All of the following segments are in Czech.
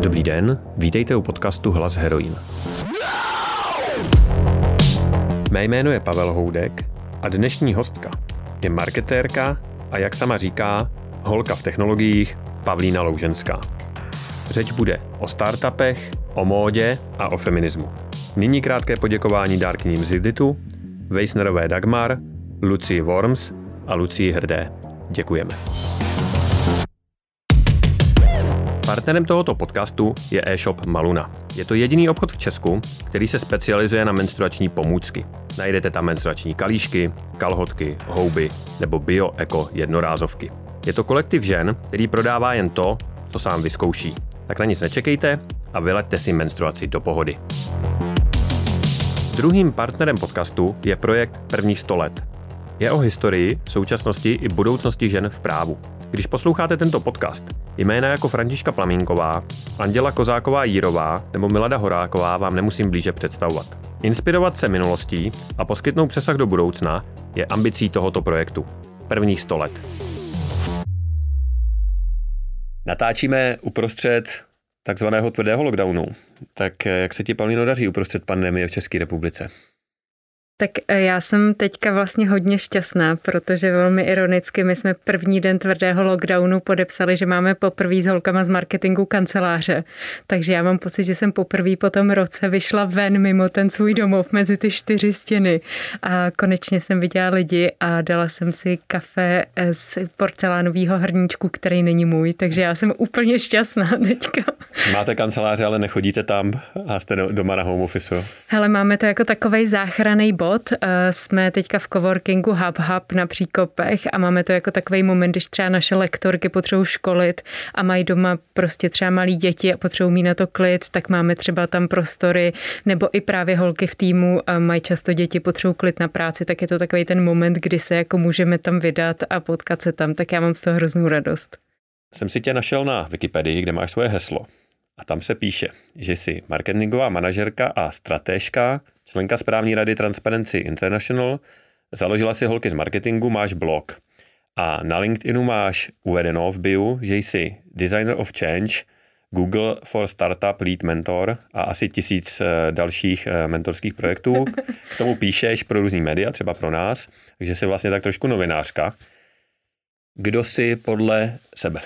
Dobrý den, vítejte u podcastu Hlas Heroin. Mé jméno je Pavel Houdek a dnešní hostka je marketérka a jak sama říká, holka v technologiích Pavlína Louženská. Řeč bude o startupech, o módě a o feminismu. Nyní krátké poděkování dárkyním z Hiditu, Weissnerové Dagmar, Lucii Worms a Lucii Hrdé. Děkujeme. Partnerem tohoto podcastu je e-shop Maluna. Je to jediný obchod v Česku, který se specializuje na menstruační pomůcky. Najdete tam menstruační kalíšky, kalhotky, houby nebo bio-eko jednorázovky. Je to kolektiv žen, který prodává jen to, co sám vyzkouší. Tak na nic nečekejte a vyleďte si menstruaci do pohody. Druhým partnerem podcastu je projekt Prvních 100 let. Je o historii, současnosti i budoucnosti žen v právu. Když posloucháte tento podcast, jména jako Františka Plamínková, Anděla Kozáková Jírová nebo Milada Horáková vám nemusím blíže představovat. Inspirovat se minulostí a poskytnout přesah do budoucna je ambicí tohoto projektu. Prvních 100 let. Natáčíme uprostřed takzvaného tvrdého lockdownu. Tak jak se ti, Paulino, daří uprostřed pandemie v České republice? Tak eh, já jsem teďka vlastně hodně šťastná, protože velmi ironicky my jsme první den tvrdého lockdownu podepsali, že máme poprvé s holkama z marketingu kanceláře. Takže já mám pocit, že jsem poprvé po tom roce vyšla ven mimo ten svůj domov mezi ty čtyři stěny a konečně jsem viděla lidi a dala jsem si kafe z porcelánového hrníčku, který není můj, takže já jsem úplně šťastná teďka. Máte kanceláře, ale nechodíte tam a jste doma na home office? Hele, máme to jako takový záchranný bod. Eh, jsme teďka v coworkingu Hub Hub na Příkopech a máme to jako takový moment, když třeba naše lektorky potřebují školit a mají doma prostě třeba malí děti a potřebují mít na to klid, tak máme třeba tam prostory, nebo i právě holky v týmu mají často děti, potřebují klid na práci, tak je to takový ten moment, kdy se jako můžeme tam vydat a potkat se tam, tak já mám z toho hroznou radost. Jsem si tě našel na Wikipedii, kde máš svoje heslo. A tam se píše, že jsi marketingová manažerka a stratéžka, členka správní rady Transparency International, založila si holky z marketingu, máš blog. A na LinkedInu máš uvedeno v bio, že jsi Designer of Change, Google for Startup Lead Mentor a asi tisíc eh, dalších eh, mentorských projektů. K tomu píšeš pro různý média, třeba pro nás, takže jsi vlastně tak trošku novinářka. Kdo jsi podle sebe?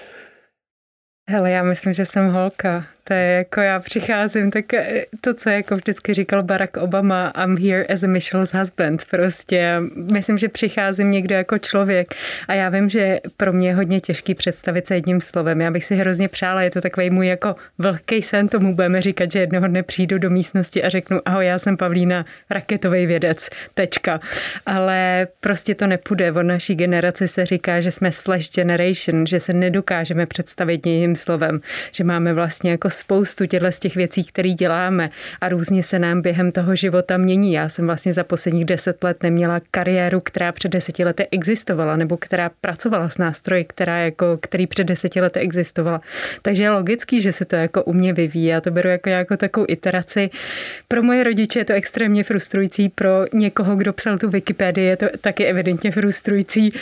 Hele, já myslím, že jsem holka. To je jako já přicházím, tak eh, to, co jako vždycky říkal Barack Obama, I'm here as a Michelle's husband. Prostě myslím, že přicházím někdo jako člověk a já vím, že pro mě je hodně těžký představit se jedním slovem. Já bych si hrozně přála, je to takový můj jako vlhký sen, tomu budeme říkat, že jednoho dne přijdu do místnosti a řeknu, ahoj, já jsem Pavlína, raketový vědec, tečka. Ale prostě to nepůjde. Od naší generace se říká, že jsme slash generation, že se nedokážeme představit jedním slovem, že máme vlastně jako spoustu těchto z těch věcí, které děláme a různě se nám během toho života mění. Já jsem vlastně za posledních deset let neměla kariéru, která před deseti lety existovala, nebo která pracovala s nástroji, která jako, který před deseti lety existovala. Takže je logický, že se to jako u mě vyvíjí. Já to beru jako jako takovou iteraci. Pro moje rodiče je to extrémně frustrující, pro někoho, kdo psal tu Wikipedii, je to taky evidentně frustrující,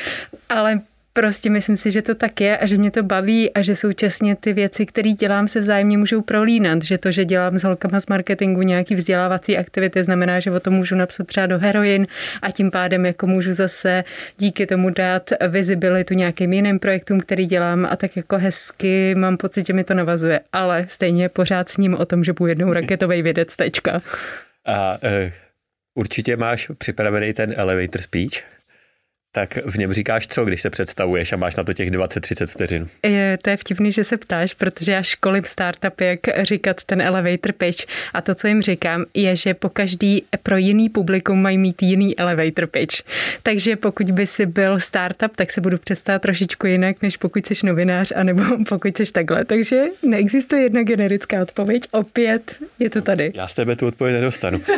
ale Prostě myslím si, že to tak je a že mě to baví a že současně ty věci, které dělám, se vzájemně můžou prolínat. Že to, že dělám s holkama z marketingu nějaký vzdělávací aktivity, znamená, že o tom můžu napsat třeba do heroin a tím pádem jako můžu zase díky tomu dát vizibilitu nějakým jiným projektům, který dělám a tak jako hezky mám pocit, že mi to navazuje. Ale stejně pořád s ním o tom, že budu jednou raketový vědec, tečka. A uh, určitě máš připravený ten elevator speech? Tak v něm říkáš co, když se představuješ a máš na to těch 20-30 vteřin? Je, to je vtipný, že se ptáš, protože já školím startup, jak říkat ten elevator pitch a to, co jim říkám, je, že po každý pro jiný publikum mají mít jiný elevator pitch. Takže pokud by si byl startup, tak se budu představit trošičku jinak, než pokud jsi novinář, anebo pokud jsi takhle. Takže neexistuje jedna generická odpověď. Opět je to tady. Já z tebe tu odpověď nedostanu.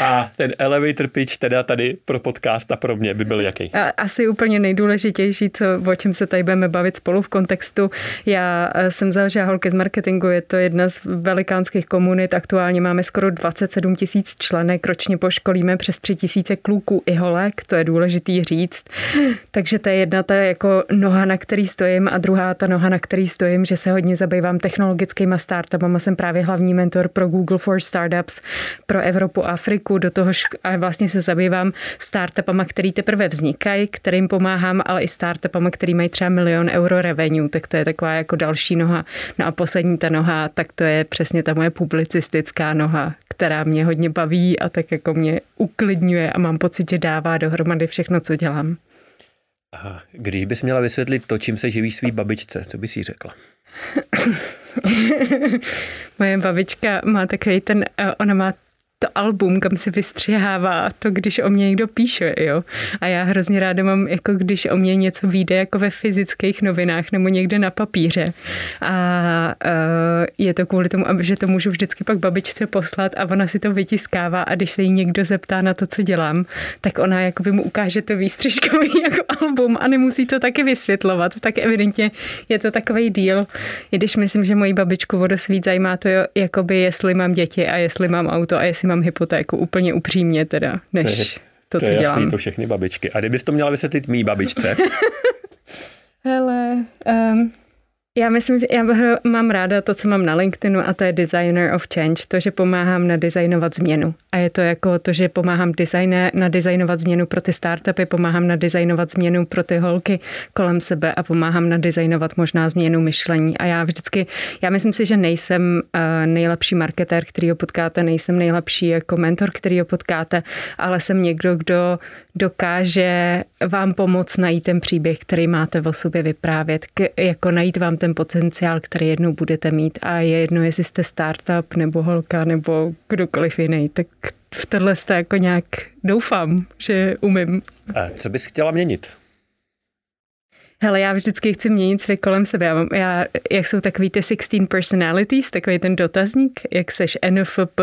a ten elevator pitch teda tady pro podcast a pro mě by byl jaký? Asi úplně nejdůležitější, co, o čem se tady budeme bavit spolu v kontextu. Já eh, jsem založila holky z marketingu, je to jedna z velikánských komunit. Aktuálně máme skoro 27 tisíc členek, ročně poškolíme přes 3 tisíce kluků i holek, to je důležitý říct. Takže to je jedna ta jako noha, na který stojím a druhá ta noha, na který stojím, že se hodně zabývám technologickými startupama. Jsem právě hlavní mentor pro Google for Startups pro Evropu a Afriku. Do toho a vlastně se zabývám startupama, který teprve vznikají, kterým pomáhám, ale i startupama, který mají třeba milion euro revenue, tak to je taková jako další noha. No a poslední ta noha, tak to je přesně ta moje publicistická noha, která mě hodně baví a tak jako mě uklidňuje a mám pocit, že dává dohromady všechno, co dělám. A když bys měla vysvětlit to, čím se živí svý babičce, co bys jí řekla? Moje babička má takový ten, eh, ona má to album, kam se vystřihává to, když o mě někdo píše, jo. A já hrozně ráda mám, jako když o mě něco vyjde jako ve fyzických novinách nebo někde na papíře. A uh, je to kvůli tomu, že to můžu vždycky pak babičce poslat a ona si to vytiskává a když se jí někdo zeptá na to, co dělám, tak ona jakoby mu ukáže to výstřižkový jako album a nemusí to taky vysvětlovat. Tak evidentně je to takový díl, i když myslím, že moji babičku vodosvít zajímá to, jakoby jestli mám děti a jestli mám auto a jestli mám hypotéku, úplně upřímně teda, než to, to, to co je dělám. Jasný, to všechny babičky. A kdybys to měla vysvětlit mý babičce? Hele, um, já myslím, že já mám ráda to, co mám na LinkedInu a to je Designer of Change, to, že pomáhám nadizajnovat změnu. A je to jako to, že pomáhám designé, nadizajnovat změnu pro ty startupy, pomáhám nadizajnovat změnu pro ty holky kolem sebe a pomáhám nadizajnovat možná změnu myšlení. A já vždycky, já myslím si, že nejsem uh, nejlepší marketér, který ho potkáte, nejsem nejlepší jako mentor, který ho potkáte, ale jsem někdo, kdo dokáže vám pomoct najít ten příběh, který máte o sobě vyprávět, k, jako najít vám ten potenciál, který jednou budete mít a je jedno, jestli jste startup nebo holka nebo kdokoliv jiný, tak v tohle jste jako nějak doufám, že umím. A co bys chtěla měnit? Hele, já vždycky chci měnit svět kolem sebe. Já, mám, já, jak jsou takový ty 16 personalities, takový ten dotazník, jak seš NFP,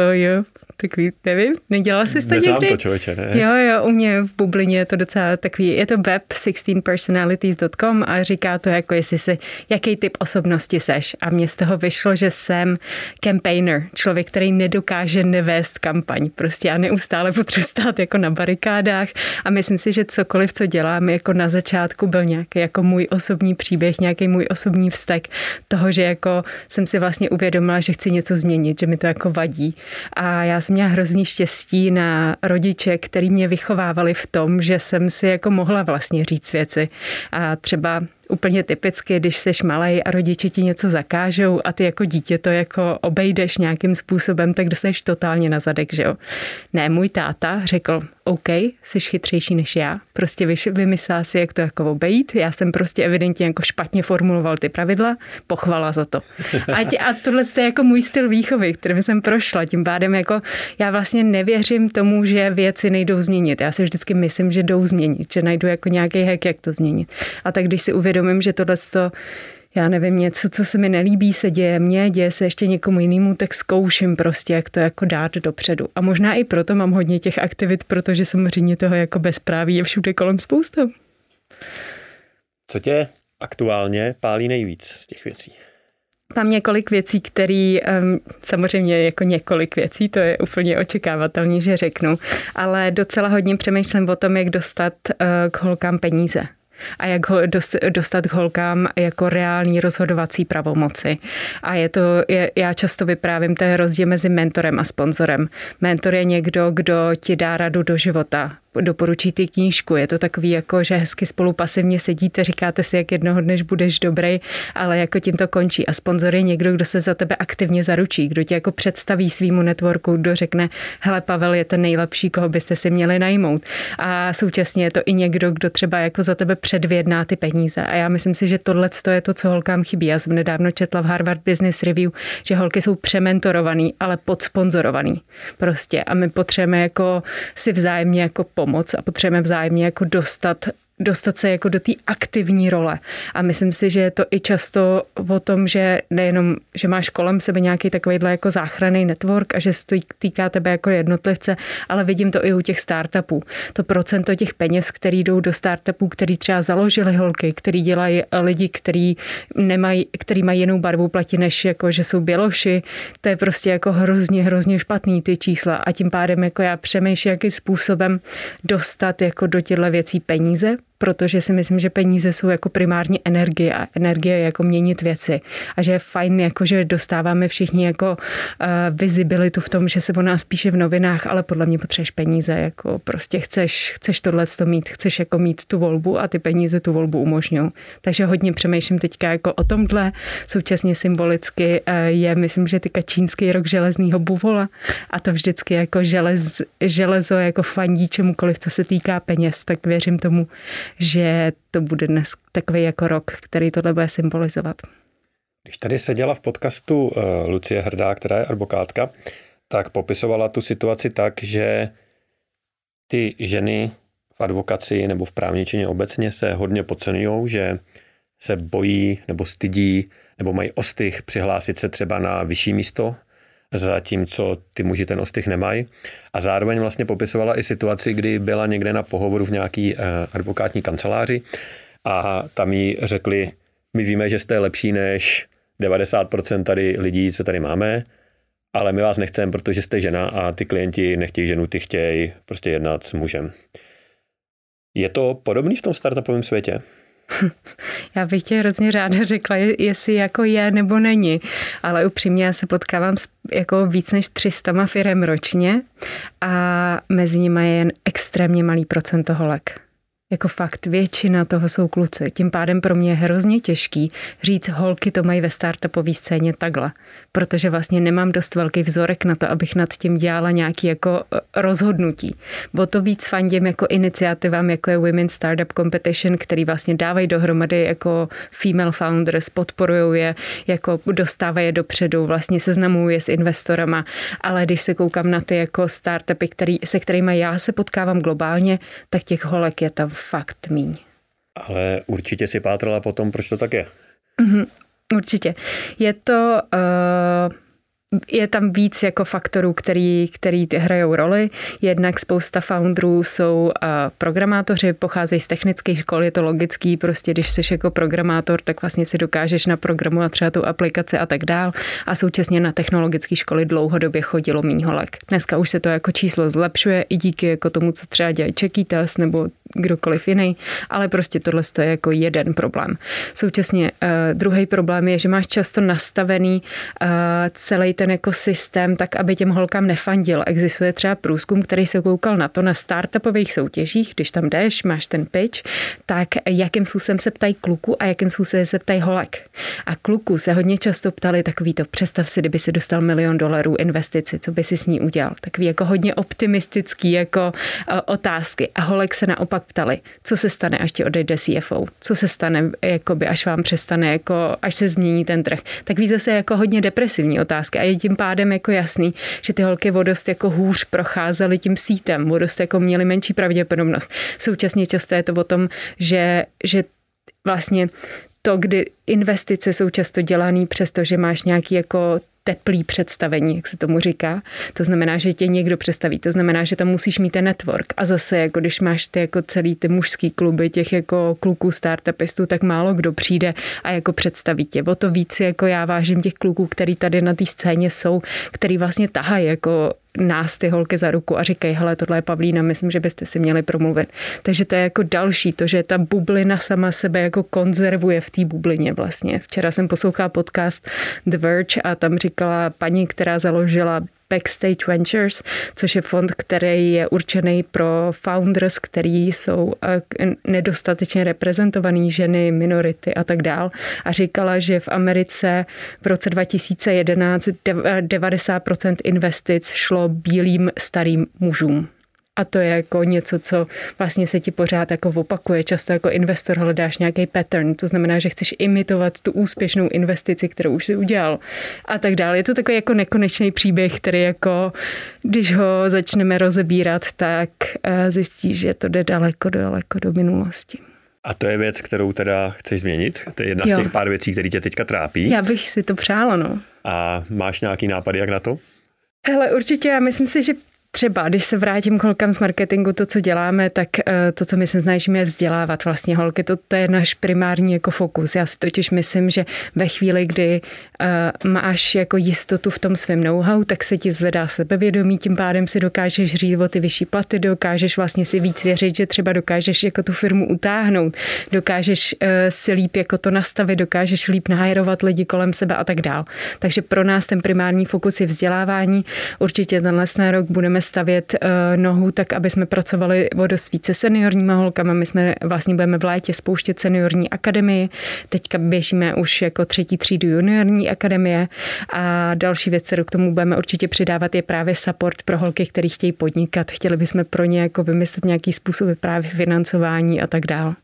takový, nevím, nedělala jsi to Neznám někdy? to člověče, ne? Jo, jo, u mě v bublině je to docela takový, je to web 16personalities.com a říká to jako, jestli si, jaký typ osobnosti seš. A mně z toho vyšlo, že jsem campaigner, člověk, který nedokáže nevést kampaň. Prostě já neustále potřebuji stát jako na barikádách a myslím si, že cokoliv, co dělám, jako na začátku byl nějaký jako můj osobní příběh, nějaký můj osobní vztek toho, že jako jsem si vlastně uvědomila, že chci něco změnit, že mi to jako vadí. A já jsem měla hrozný štěstí na rodiče, který mě vychovávali v tom, že jsem si jako mohla vlastně říct věci. A třeba úplně typicky, když jsi malý a rodiče ti něco zakážou a ty jako dítě to jako obejdeš nějakým způsobem, tak dostaneš totálně na zadek, že jo. Ne, můj táta řekl, OK, jsi chytřejší než já, prostě vymyslel si, jak to jako obejít. Já jsem prostě evidentně jako špatně formuloval ty pravidla, pochvala za to. A, tě, a tohle je jako můj styl výchovy, kterým jsem prošla. Tím pádem jako já vlastně nevěřím tomu, že věci nejdou změnit. Já si vždycky myslím, že jdou změnit, že najdu jako nějaký hack, jak to změnit. A tak když si uvědomím, že tohle to já nevím, něco, co se mi nelíbí, se děje mně, děje se ještě někomu jinému, tak zkouším prostě, jak to jako dát dopředu. A možná i proto mám hodně těch aktivit, protože samozřejmě toho jako bezpráví je všude kolem spousta. Co tě aktuálně pálí nejvíc z těch věcí? Mám několik věcí, které um, samozřejmě jako několik věcí, to je úplně očekávatelný, že řeknu, ale docela hodně přemýšlím o tom, jak dostat uh, k holkám peníze a jak ho dostat k holkám jako reální rozhodovací pravomoci. A je to, je, já často vyprávím ten rozdíl mezi mentorem a sponzorem. Mentor je někdo, kdo ti dá radu do života, doporučí ty knížku. Je to takový jako, že hezky spolu pasivně sedíte, říkáte si, jak jednoho dne budeš dobrý, ale jako tím to končí. A sponzor je někdo, kdo se za tebe aktivně zaručí, kdo tě jako představí svýmu networku, kdo řekne, hele, Pavel je ten nejlepší, koho byste si měli najmout. A současně je to i někdo, kdo třeba jako za tebe předvědná ty peníze. A já myslím si, že tohle je to, co holkám chybí. Já jsem nedávno četla v Harvard Business Review, že holky jsou přementorovaný, ale podsponzorovaný. Prostě. A my potřebujeme jako si vzájemně jako pomoc a potřebujeme vzájemně jako dostat dostat se jako do té aktivní role. A myslím si, že je to i často o tom, že nejenom, že máš kolem sebe nějaký takovýhle jako záchranný network a že se to týká tebe jako jednotlivce, ale vidím to i u těch startupů. To procento těch peněz, který jdou do startupů, který třeba založili holky, který dělají lidi, který nemají, který mají jinou barvu platí, než jako, že jsou běloši, to je prostě jako hrozně, hrozně špatný ty čísla a tím pádem jako já přemýšlím, jakým způsobem dostat jako do těchto věcí peníze, protože si myslím, že peníze jsou jako primární energie a energie je jako měnit věci a že je fajn, jako že dostáváme všichni jako uh, vizibilitu v tom, že se o nás píše v novinách, ale podle mě potřebuješ peníze, jako prostě chceš, chceš tohle to mít, chceš jako mít tu volbu a ty peníze tu volbu umožňují. Takže hodně přemýšlím teďka jako o tomhle, současně symbolicky uh, je, myslím, že teďka čínský rok železného buvola a to vždycky jako želez, železo jako fandí čemukoliv, co se týká peněz, tak věřím tomu, že to bude dnes takový jako rok, který tohle bude symbolizovat. Když tady seděla v podcastu uh, Lucie Hrdá, která je advokátka, tak popisovala tu situaci tak, že ty ženy v advokaci nebo v právničině obecně se hodně podceňují, že se bojí nebo stydí nebo mají ostych přihlásit se třeba na vyšší místo zatímco ty muži ten ostych nemají. A zároveň vlastně popisovala i situaci, kdy byla někde na pohovoru v nějaký eh, advokátní kanceláři a tam jí řekli, my víme, že jste lepší než 90% tady lidí, co tady máme, ale my vás nechceme, protože jste žena a ty klienti nechtějí ženu, ty chtějí prostě jednat s mužem. Je to podobný v tom startupovém světě? Já bych tě hrozně ráda řekla, jestli jako je nebo není, ale upřímně já se potkávám s jako víc než 300 firem ročně a mezi nimi je jen extrémně malý procento holek. Jako fakt, většina toho jsou kluci. Tím pádem pro mě je hrozně těžký říct, holky to mají ve startupové scéně takhle, protože vlastně nemám dost velký vzorek na to, abych nad tím dělala nějaký jako e, rozhodnutí. Bo to víc fandím jako iniciativám, jako je Women Startup Competition, který vlastně dávají dohromady jako female founders, podporují je, jako dostávají je dopředu, vlastně seznamují je s investorama, ale když se koukám na ty jako startupy, který, se kterými já se potkávám globálně, tak těch holek je tam fakt míň. Ale určitě si pátrala potom, proč to tak je. Mm-hmm, určitě. Je to... Uh je tam víc jako faktorů, který, který hrajou roli. Jednak spousta founderů jsou programátoři, pocházejí z technických škol, je to logický, prostě když jsi jako programátor, tak vlastně si dokážeš naprogramovat třeba tu aplikaci a tak dál. A současně na technologické školy dlouhodobě chodilo méně holek. Dneska už se to jako číslo zlepšuje i díky jako tomu, co třeba dělají Čekýtas nebo kdokoliv jiný, ale prostě tohle je jako jeden problém. Současně uh, druhý problém je, že máš často nastavený uh, celý ten jako systém tak, aby těm holkám nefandil. Existuje třeba průzkum, který se koukal na to na startupových soutěžích, když tam jdeš, máš ten pitch, tak jakým způsobem se ptají kluku a jakým způsobem se ptají holek. A kluku se hodně často ptali takový to, představ si, kdyby si dostal milion dolarů investici, co by si s ní udělal. Takový jako hodně optimistický jako uh, otázky. A holek se naopak ptali, co se stane, až ti odejde CFO, co se stane, jakoby, až vám přestane, jako, až se změní ten trh. Tak ví zase jako hodně depresivní otázky a je tím pádem jako jasný, že ty holky vodost jako hůř procházely tím sítem, vodost jako měly menší pravděpodobnost. Současně často je to o tom, že, že vlastně to, kdy investice jsou často dělané přesto, že máš nějaký jako teplý představení, jak se tomu říká. To znamená, že tě někdo představí. To znamená, že tam musíš mít ten network. A zase, jako když máš ty jako celý ty mužský kluby těch jako kluků startupistů, tak málo kdo přijde a jako představí tě. O to víc jako já vážím těch kluků, který tady na té scéně jsou, který vlastně tahají jako nás ty holky za ruku a říkají, hele, tohle je Pavlína, myslím, že byste si měli promluvit. Takže to je jako další, to, že ta bublina sama sebe jako konzervuje v té bublině vlastně. Včera jsem poslouchala podcast The Verge a tam říkala paní, která založila Backstage Ventures, což je fond, který je určený pro founders, který jsou eh, nedostatečně reprezentovaný ženy, minority a tak dál. A říkala, že v Americe v roce 2011 90% investic šlo bílým starým mužům A to je jako něco, co vlastně se ti pořád jako opakuje. Často jako investor hledáš nějaký pattern, to znamená, že chceš imitovat tu úspěšnou investici, kterou už si udělal a tak dále. Je to takový jako nekonečný příběh, který jako, když ho začneme rozebírat, tak eh, zjistíš, že to jde daleko, daleko do minulosti. A to je věc, kterou teda chceš změnit? To je jedna jo. z těch pár věcí, které tě teďka trápí. Já bych si to přála, no. A máš nějaký nápady, jak na to? Hele, určitě, já myslím si, že Třeba, když se vrátím k holkám z marketingu, to, co děláme, tak eh, to, co my se snažíme vzdělávat vlastně holky, to, to je náš primární jako fokus. Já si totiž myslím, že ve chvíli, kdy uh, máš jako jistotu v tom svém know-how, tak se ti zvedá sebevědomí, tím pádem si dokážeš říct o ty vyšší platy, dokážeš vlastně si víc věřit, že třeba dokážeš jako tu firmu utáhnout, dokážeš uh, si líp jako to nastavit, dokážeš líp nahajrovat lidi kolem sebe a tak dál. Takže pro nás ten primární fokus je vzdělávání. Určitě tenhle rok budeme stavět uh, nohu tak, aby jsme pracovali o dost více seniorníma holkama. My jsme vlastně budeme v létě spouštět seniorní akademii. Teďka běžíme už jako třetí třídu juniorní akademie a další věc, kterou k tomu budeme určitě přidávat, je právě support pro holky, které chtějí podnikat. Chtěli bychom pro ně jako vymyslet nějaký způsoby právě financování a tak dále.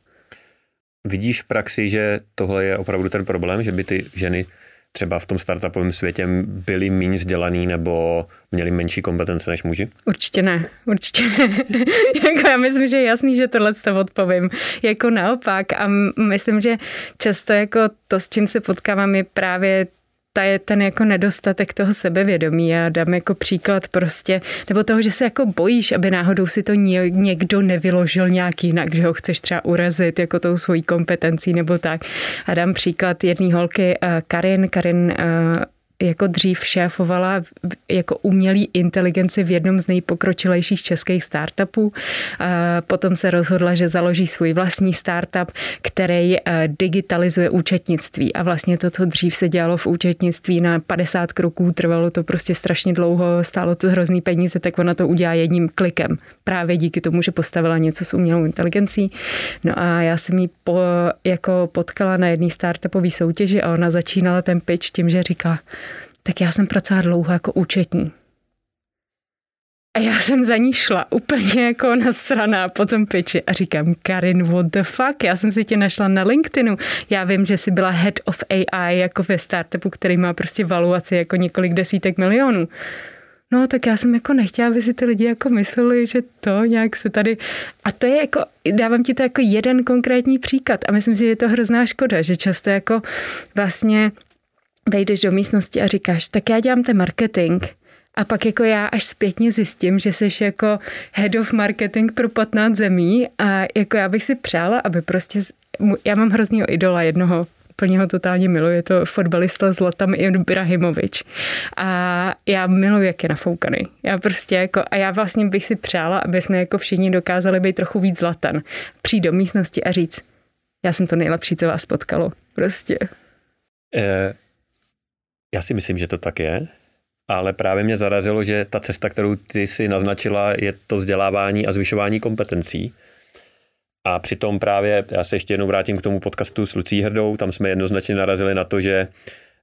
Vidíš v praxi, že tohle je opravdu ten problém, že by ty ženy třeba v tom startupovém světě byli méně vzdělaný nebo měli menší kompetence než muži? Určitě ne, určitě ne. jako já myslím, že je jasný, že tohle to odpovím. Jako naopak a myslím, že často jako to, s čím se potkávám, je právě ta je ten jako nedostatek toho sebevědomí. Já dám jako příklad prostě, nebo toho, že se jako bojíš, aby náhodou si to někdo nevyložil nějak jinak, že ho chceš třeba urazit jako tou svojí kompetencí nebo tak. A dám příklad jedné holky, eh, Karin. Karin eh, jako dřív šéfovala jako umělý inteligenci v jednom z nejpokročilejších českých startupů. Potom se rozhodla, že založí svůj vlastní startup, který eh, digitalizuje účetnictví. A vlastně to, co dřív se dělalo v účetnictví na 50 kroků, trvalo to prostě strašně dlouho, stálo to hrozný peníze, tak ona to udělá jedním klikem. Právě díky tomu, že postavila něco s umělou inteligencí. No a já jsem ji po, jako potkala na jedné startupové soutěži a ona začínala ten pitch tím, že říká, tak já jsem pracovala dlouho jako účetní. A já jsem za ní šla úplně jako nasraná po tom piči a říkám, Karin, what the fuck, já jsem si tě našla na LinkedInu. Já vím, že jsi byla head of AI jako ve startupu, který má prostě valuaci jako několik desítek milionů. No, tak já jsem jako nechtěla, aby si ty lidi jako mysleli, že to nějak se tady... A to je jako, dávám ti to jako jeden konkrétní příklad a myslím si, že je to hrozná škoda, že často jako vlastně vejdeš do místnosti a říkáš, tak já dělám ten marketing, a pak jako já až zpětně zjistím, že jsi jako head of marketing pro 15 zemí a jako já bych si přála, aby prostě, já mám hroznýho idola jednoho, úplně ho totálně miluji, je to fotbalista Zlatan Ibrahimovič. A já miluji, jak je nafoukaný. Já prostě jako, a já vlastně bych si přála, aby jsme jako všichni dokázali být trochu víc Zlatan. Přijít do místnosti a říct, já jsem to nejlepší, co vás potkalo. Prostě. Eh, já si myslím, že to tak je, ale právě mě zarazilo, že ta cesta, kterou ty si naznačila, je to vzdělávání a zvyšování kompetencí. A přitom právě, já se ještě jednou vrátím k tomu podcastu s Lucí Hrdou, tam jsme jednoznačně narazili na to, že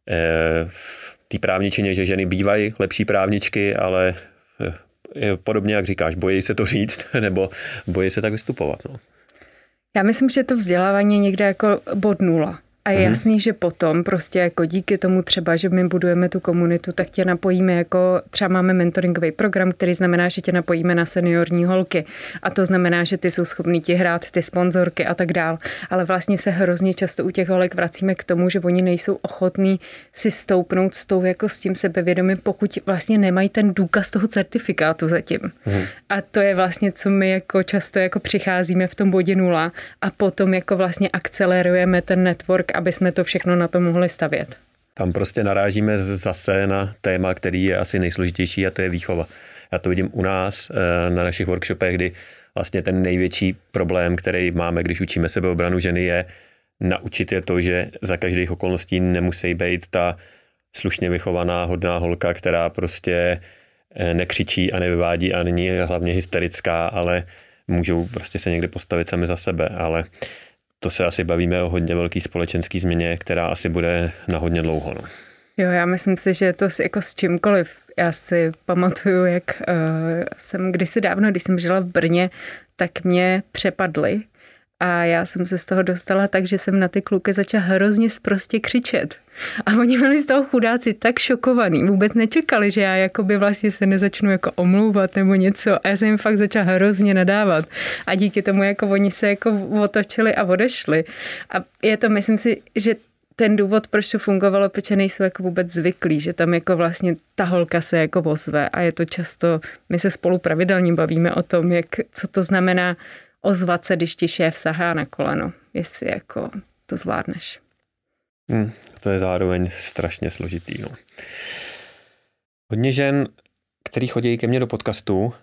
eh, v té právničině, že ženy bývají lepší právničky, ale eh, podobně, jak říkáš, bojí se to říct, nebo bojí se tak vystupovat. No. Já myslím, že to vzdělávání je někde jako bod nula. A je mhm. jasný, že potom prostě jako díky tomu třeba, že my budujeme tu komunitu, tak tě napojíme jako, třeba máme mentoringový program, který znamená, že tě napojíme na seniorní holky. A to znamená, že ty jsou schopní ti hrát ty sponzorky a tak dál. Ale vlastně se hrozně často u těch holek vracíme k tomu, že oni nejsou ochotní si stoupnout s tou jako s tím sebevědomím, pokud vlastně nemají ten důkaz toho certifikátu zatím. Hmm. A to je vlastně, co my jako často jako přicházíme v tom bodě nula a potom jako vlastně akcelerujeme ten network aby jsme to všechno na to mohli stavět. Tam prostě narážíme zase na téma, který je asi nejsložitější a to je výchova. Já to vidím u nás eh, na našich workshopech, kdy vlastně ten největší problém, který máme, když učíme sebeobranu ženy, je naučit je to, že za každých okolností nemusí být ta slušně vychovaná, hodná holka, která prostě eh, nekřičí a nevyvádí a není hlavně hysterická, ale můžou prostě se někdy postavit sami za sebe. Ale to se asi bavíme o hodně velký společenský změně, která asi bude na hodně dlouho. No. Jo, já myslím si, že to jako s čímkoliv. Já si pamatuju, jak uh, jsem kdysi dávno, když jsem žila v Brně, tak mě přepadly a já jsem se z toho dostala tak, že jsem na ty kluky začala hrozně sprostě křičet. A oni byli z toho chudáci tak šokovaný, vůbec nečekali, že já jakoby vlastně se nezačnu jako omlouvat nebo něco. A já jsem jim fakt začala hrozně nadávat. A díky tomu jako oni se jako otočili a odešli. A je to, myslím si, že ten důvod, proč to fungovalo, protože nejsou jako vůbec zvyklí, že tam jako vlastně ta holka se jako ozve a je to často, my se spolu pravidelně bavíme o tom, jak, co to znamená ozvat se, když ti šéf sahá na koleno, jestli jako to zvládneš. Hmm, to je zároveň strašně složitý. No. Hodně žen, který chodí ke mně do podcastu,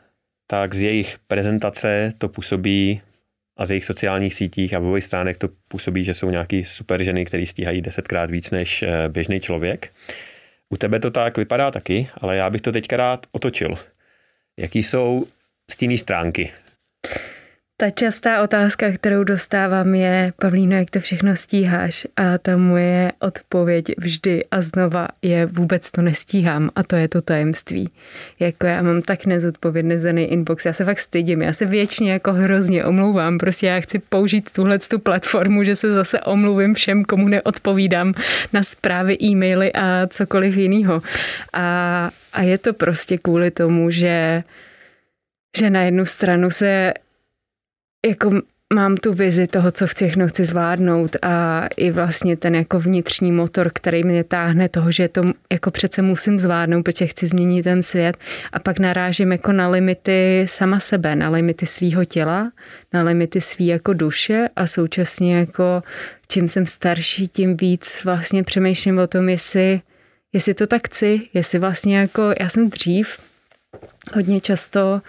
tak z jejich prezentace to působí a z jejich sociálních sítích a webových stránek to působí, že jsou nějaký super ženy, které stíhají desetkrát víc než eh, běžný člověk. U tebe to tak vypadá taky, ale já bych to teďka rád otočil. Jaký jsou stinné stránky ta častá otázka, kterou dostávám je, Pavlíno, jak to všechno stíháš? A ta moje odpověď vždy a znova je, vůbec to nestíhám a to je to tajemství. Jako já mám tak nezodpovědný inbox, já se fakt stydím, já se věčně jako hrozně omlouvám, prostě já chci použít tuhle tu platformu, že se zase omluvím všem, komu neodpovídám na zprávy, e-maily a cokoliv jiného. A, a je to prostě kvůli tomu, že že na jednu stranu se jako mám tu vizi toho, co všechno chci zvládnout a i vlastně ten jako vnitřní motor, který mě táhne toho, že to jako přece musím zvládnout, protože chci změnit ten svět a pak narážím jako na limity sama sebe, na limity svýho těla, na limity svý jako duše a současně jako čím jsem starší, tím víc vlastně přemýšlím o tom, jestli, jestli to tak chci, jestli vlastně jako, já jsem dřív hodně často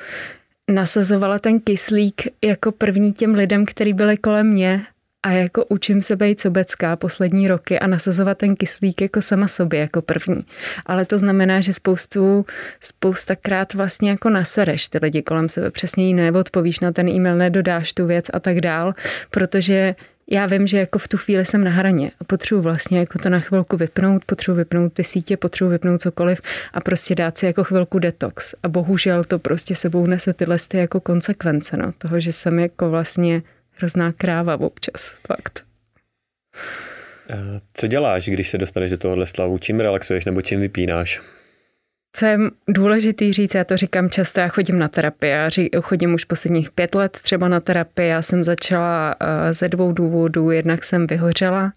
nasazovala ten kyslík jako první těm lidem, který byli kolem mě a jako učím se být sobecká poslední roky a nasazovat ten kyslík jako sama sobě jako první. Ale to znamená, že spoustu, spoustakrát vlastně jako nasereš ty lidi kolem sebe, přesně jí neodpovíš na ten e-mail, nedodáš tu věc a tak dál, protože já vím, že jako v tu chvíli jsem na hraně a potřebuji vlastně jako to na chvilku vypnout, potřebuji vypnout ty sítě, potřebuji vypnout cokoliv a prostě dát si jako chvilku detox. A bohužel to prostě sebou nese tyhle ty jako konsekvence, no, toho, že jsem jako vlastně hrozná kráva občas, fakt. Eh, co děláš, když se dostaneš do tohohle slavu? Čím relaxuješ nebo čím vypínáš? Co je důležitý říct, já to říkám často, já chodím na terapii, já chodím už posledních pět let třeba na terapii, já jsem začala eh, ze dvou důvodů, jednak jsem vyhořela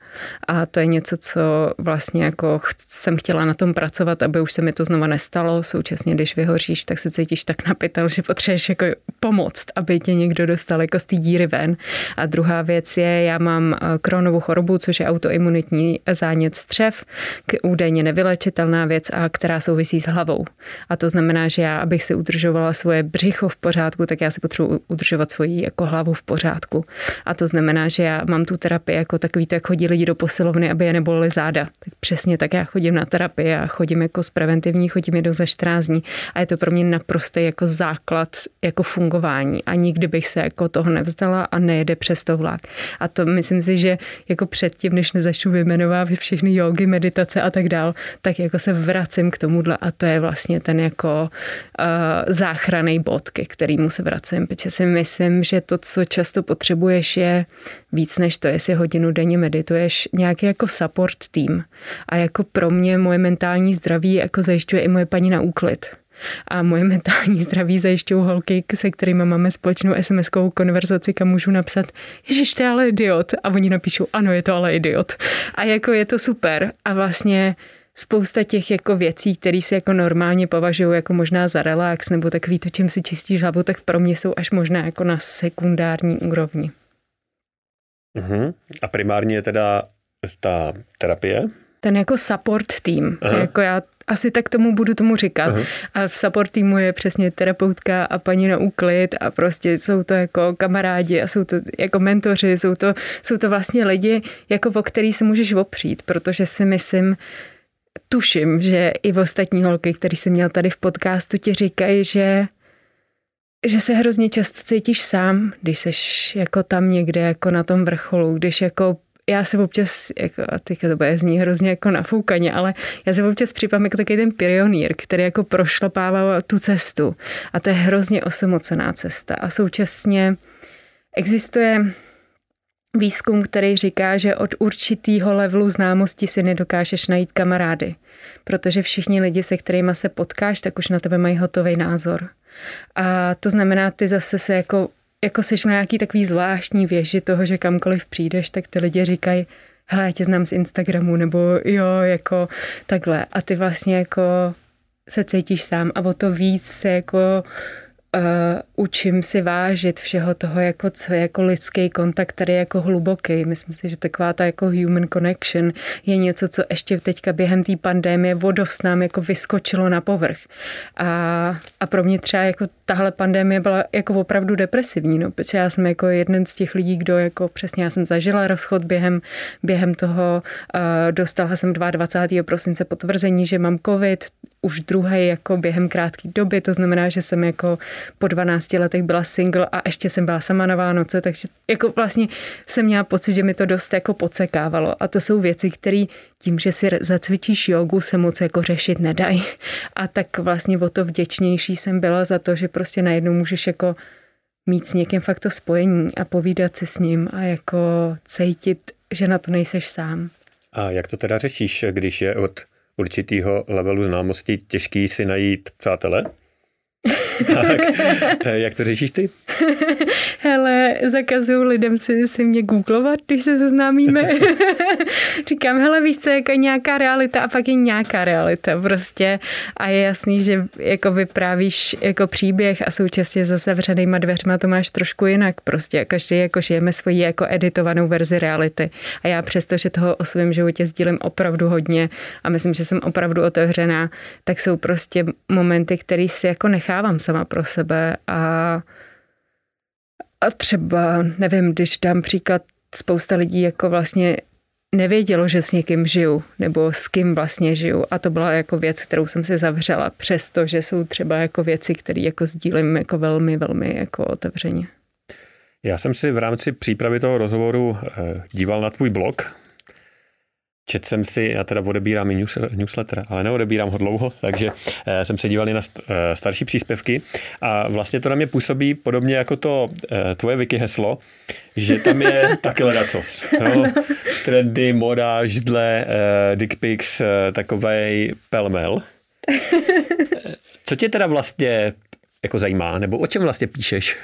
a to je něco, co vlastně jako jsem chtěla na tom pracovat, aby už se mi to znova nestalo, současně když vyhoříš, tak se cítíš tak napitel, že potřebuješ jako pomoct, aby tě někdo dostal jako z té díry ven. A druhá věc je, já mám eh, kronovou chorobu, což je autoimunitní zánět střev, údajně nevylečitelná věc a která souvisí s hlavou hlavou. A to znamená, že já, abych si udržovala svoje břicho v pořádku, tak já si potřebuji udržovat svoji jako hlavu v pořádku. A to znamená, že já mám tu terapii jako takový, jak chodí lidi do posilovny, aby je nebolely záda. Tak přesně tak já chodím na terapii a chodím jako z preventivní, chodím jednou za 14 dní. A je to pro mě naprostý jako základ jako fungování. A nikdy bych se jako toho nevzdala a nejede přes to vlak. A to myslím si, že jako předtím, než nezačnu vyjmenovávat všechny jogy, meditace a tak dál, tak jako se vracím k tomuhle a to vlastně ten jako uh, záchranný bod, ke kterýmu se vracím, protože si myslím, že to, co často potřebuješ, je víc než to, jestli hodinu denně medituješ, nějaký jako support tým. A jako pro mě moje mentální zdraví jako zajišťuje i moje paní na úklid a moje mentální zdraví zajišťují holky, se kterými máme společnou SMS-kovou konverzaci, kam můžu napsat, ježiš, je ale idiot. A oni napíšou, ano, je to ale idiot. A jako je to super. A vlastně spousta těch jako věcí, které se jako normálně považují jako možná za relax nebo takový to, čím si čistíš hlavu, tak pro mě jsou až možná jako na sekundární úrovni. Uh-huh. A primárně je teda ta terapie? Ten jako support tým. Aha. Jako já asi tak tomu budu tomu říkat. Aha. A v support týmu je přesně terapeutka a paní na úklid a prostě jsou to jako kamarádi a jsou to jako mentoři, jsou to, jsou to vlastně lidi, jako o který se můžeš opřít, protože si myslím, tuším, že i v ostatní holky, který jsem měl tady v podcastu, ti říkají, že že se hrozně často cítíš sám, když jsi jako tam někde jako na tom vrcholu, když jako já se občas, jako, a teďka to bude zní hrozně jako nafoukaně, ale já se občas připadám jako takový ten pionýr, který jako prošlapával tu cestu. A to je hrozně osamocená cesta. A současně existuje výzkum, který říká, že od určitého levelu známosti si nedokážeš najít kamarády, protože všichni lidi, se kterými se potkáš, tak už na tebe mají hotový názor. A to znamená, ty zase se jako, jako seš na nějaký takový zvláštní věži toho, že kamkoliv přijdeš, tak ty lidi říkají, hele, já tě znám z Instagramu, nebo jo, jako takhle. A ty vlastně jako se cítíš sám a o to víc se jako uh, učím si vážit všeho toho, jako co je jako lidský kontakt, který je jako hluboký. Myslím si, že taková ta jako human connection je něco, co ještě teďka během té pandémie vodost nám jako vyskočilo na povrch. A, a pro mě třeba jako tahle pandémie byla jako opravdu depresivní, no, protože já jsem jako jeden z těch lidí, kdo jako přesně já jsem zažila rozchod během, během toho, uh, dostala jsem 22. prosince potvrzení, že mám covid, už druhý jako během krátké doby, to znamená, že jsem jako po 12 letech byla single a ještě jsem byla sama na Vánoce, takže jako vlastně jsem měla pocit, že mi to dost jako podsekávalo a to jsou věci, které tím, že si zacvičíš jogu, se moc jako řešit nedají. A tak vlastně o to vděčnější jsem byla za to, že prostě najednou můžeš jako mít s někým fakt to spojení a povídat se s ním a jako cítit, že na to nejseš sám. A jak to teda řešíš, když je od určitého levelu známosti těžký si najít přátele? Tak, eh, jak to řešíš ty? hele, zakazuju lidem si, si mě googlovat, když se seznámíme. Říkám, hele, víš co, jako nějaká realita a pak je nějaká realita prostě a je jasný, že jako vyprávíš jako příběh a současně za zavřenýma dveřma to máš trošku jinak prostě. Každý jako žijeme svoji jako editovanou verzi reality a já přesto, že toho o svém životě sdílím opravdu hodně a myslím, že jsem opravdu otevřená, tak jsou prostě momenty, které si jako nechávám sama pro sebe a a třeba, nevím, když dám příklad, spousta lidí jako vlastně nevědělo, že s někým žiju, nebo s kým vlastně žiju. A to byla jako věc, kterou jsem si zavřela, přestože jsou třeba jako věci, které jako sdílím jako velmi, velmi jako otevřeně. Já jsem si v rámci přípravy toho rozhovoru eh, díval na tvůj blog, Čet jsem si, já teda odebírám i newsletter, ale neodebírám ho dlouho, takže eh, jsem se díval i na eh, starší příspěvky a vlastně to na mě působí podobně jako to eh, tvoje wiki heslo, že tam je taky ledacos. Jo? Trendy, moda, židle, dick pics, takovej pelmel. Co tě teda vlastně jako zajímá, nebo o čem vlastně píšeš?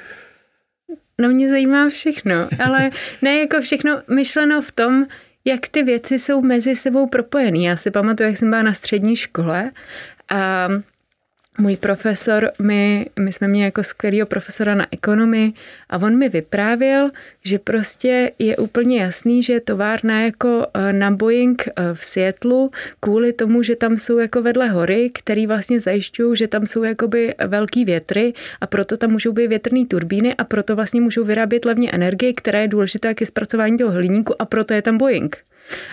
No mě zajímá všechno, ale ne jako všechno myšleno v tom, jak ty věci jsou mezi sebou propojené. Já si pamatuju, jak jsem byla na střední škole a můj profesor, my, my jsme měli jako skvělého profesora na ekonomii a on mi vyprávěl, že prostě je úplně jasný, že je továrna jako eh, na Boeing eh, v Seattleu kvůli tomu, že tam jsou jako vedle hory, který vlastně zajišťují, že tam jsou jakoby velký větry a proto tam můžou být větrné turbíny a proto vlastně můžou vyrábět levně energie, která je důležitá ke zpracování toho hliníku a proto je tam Boeing.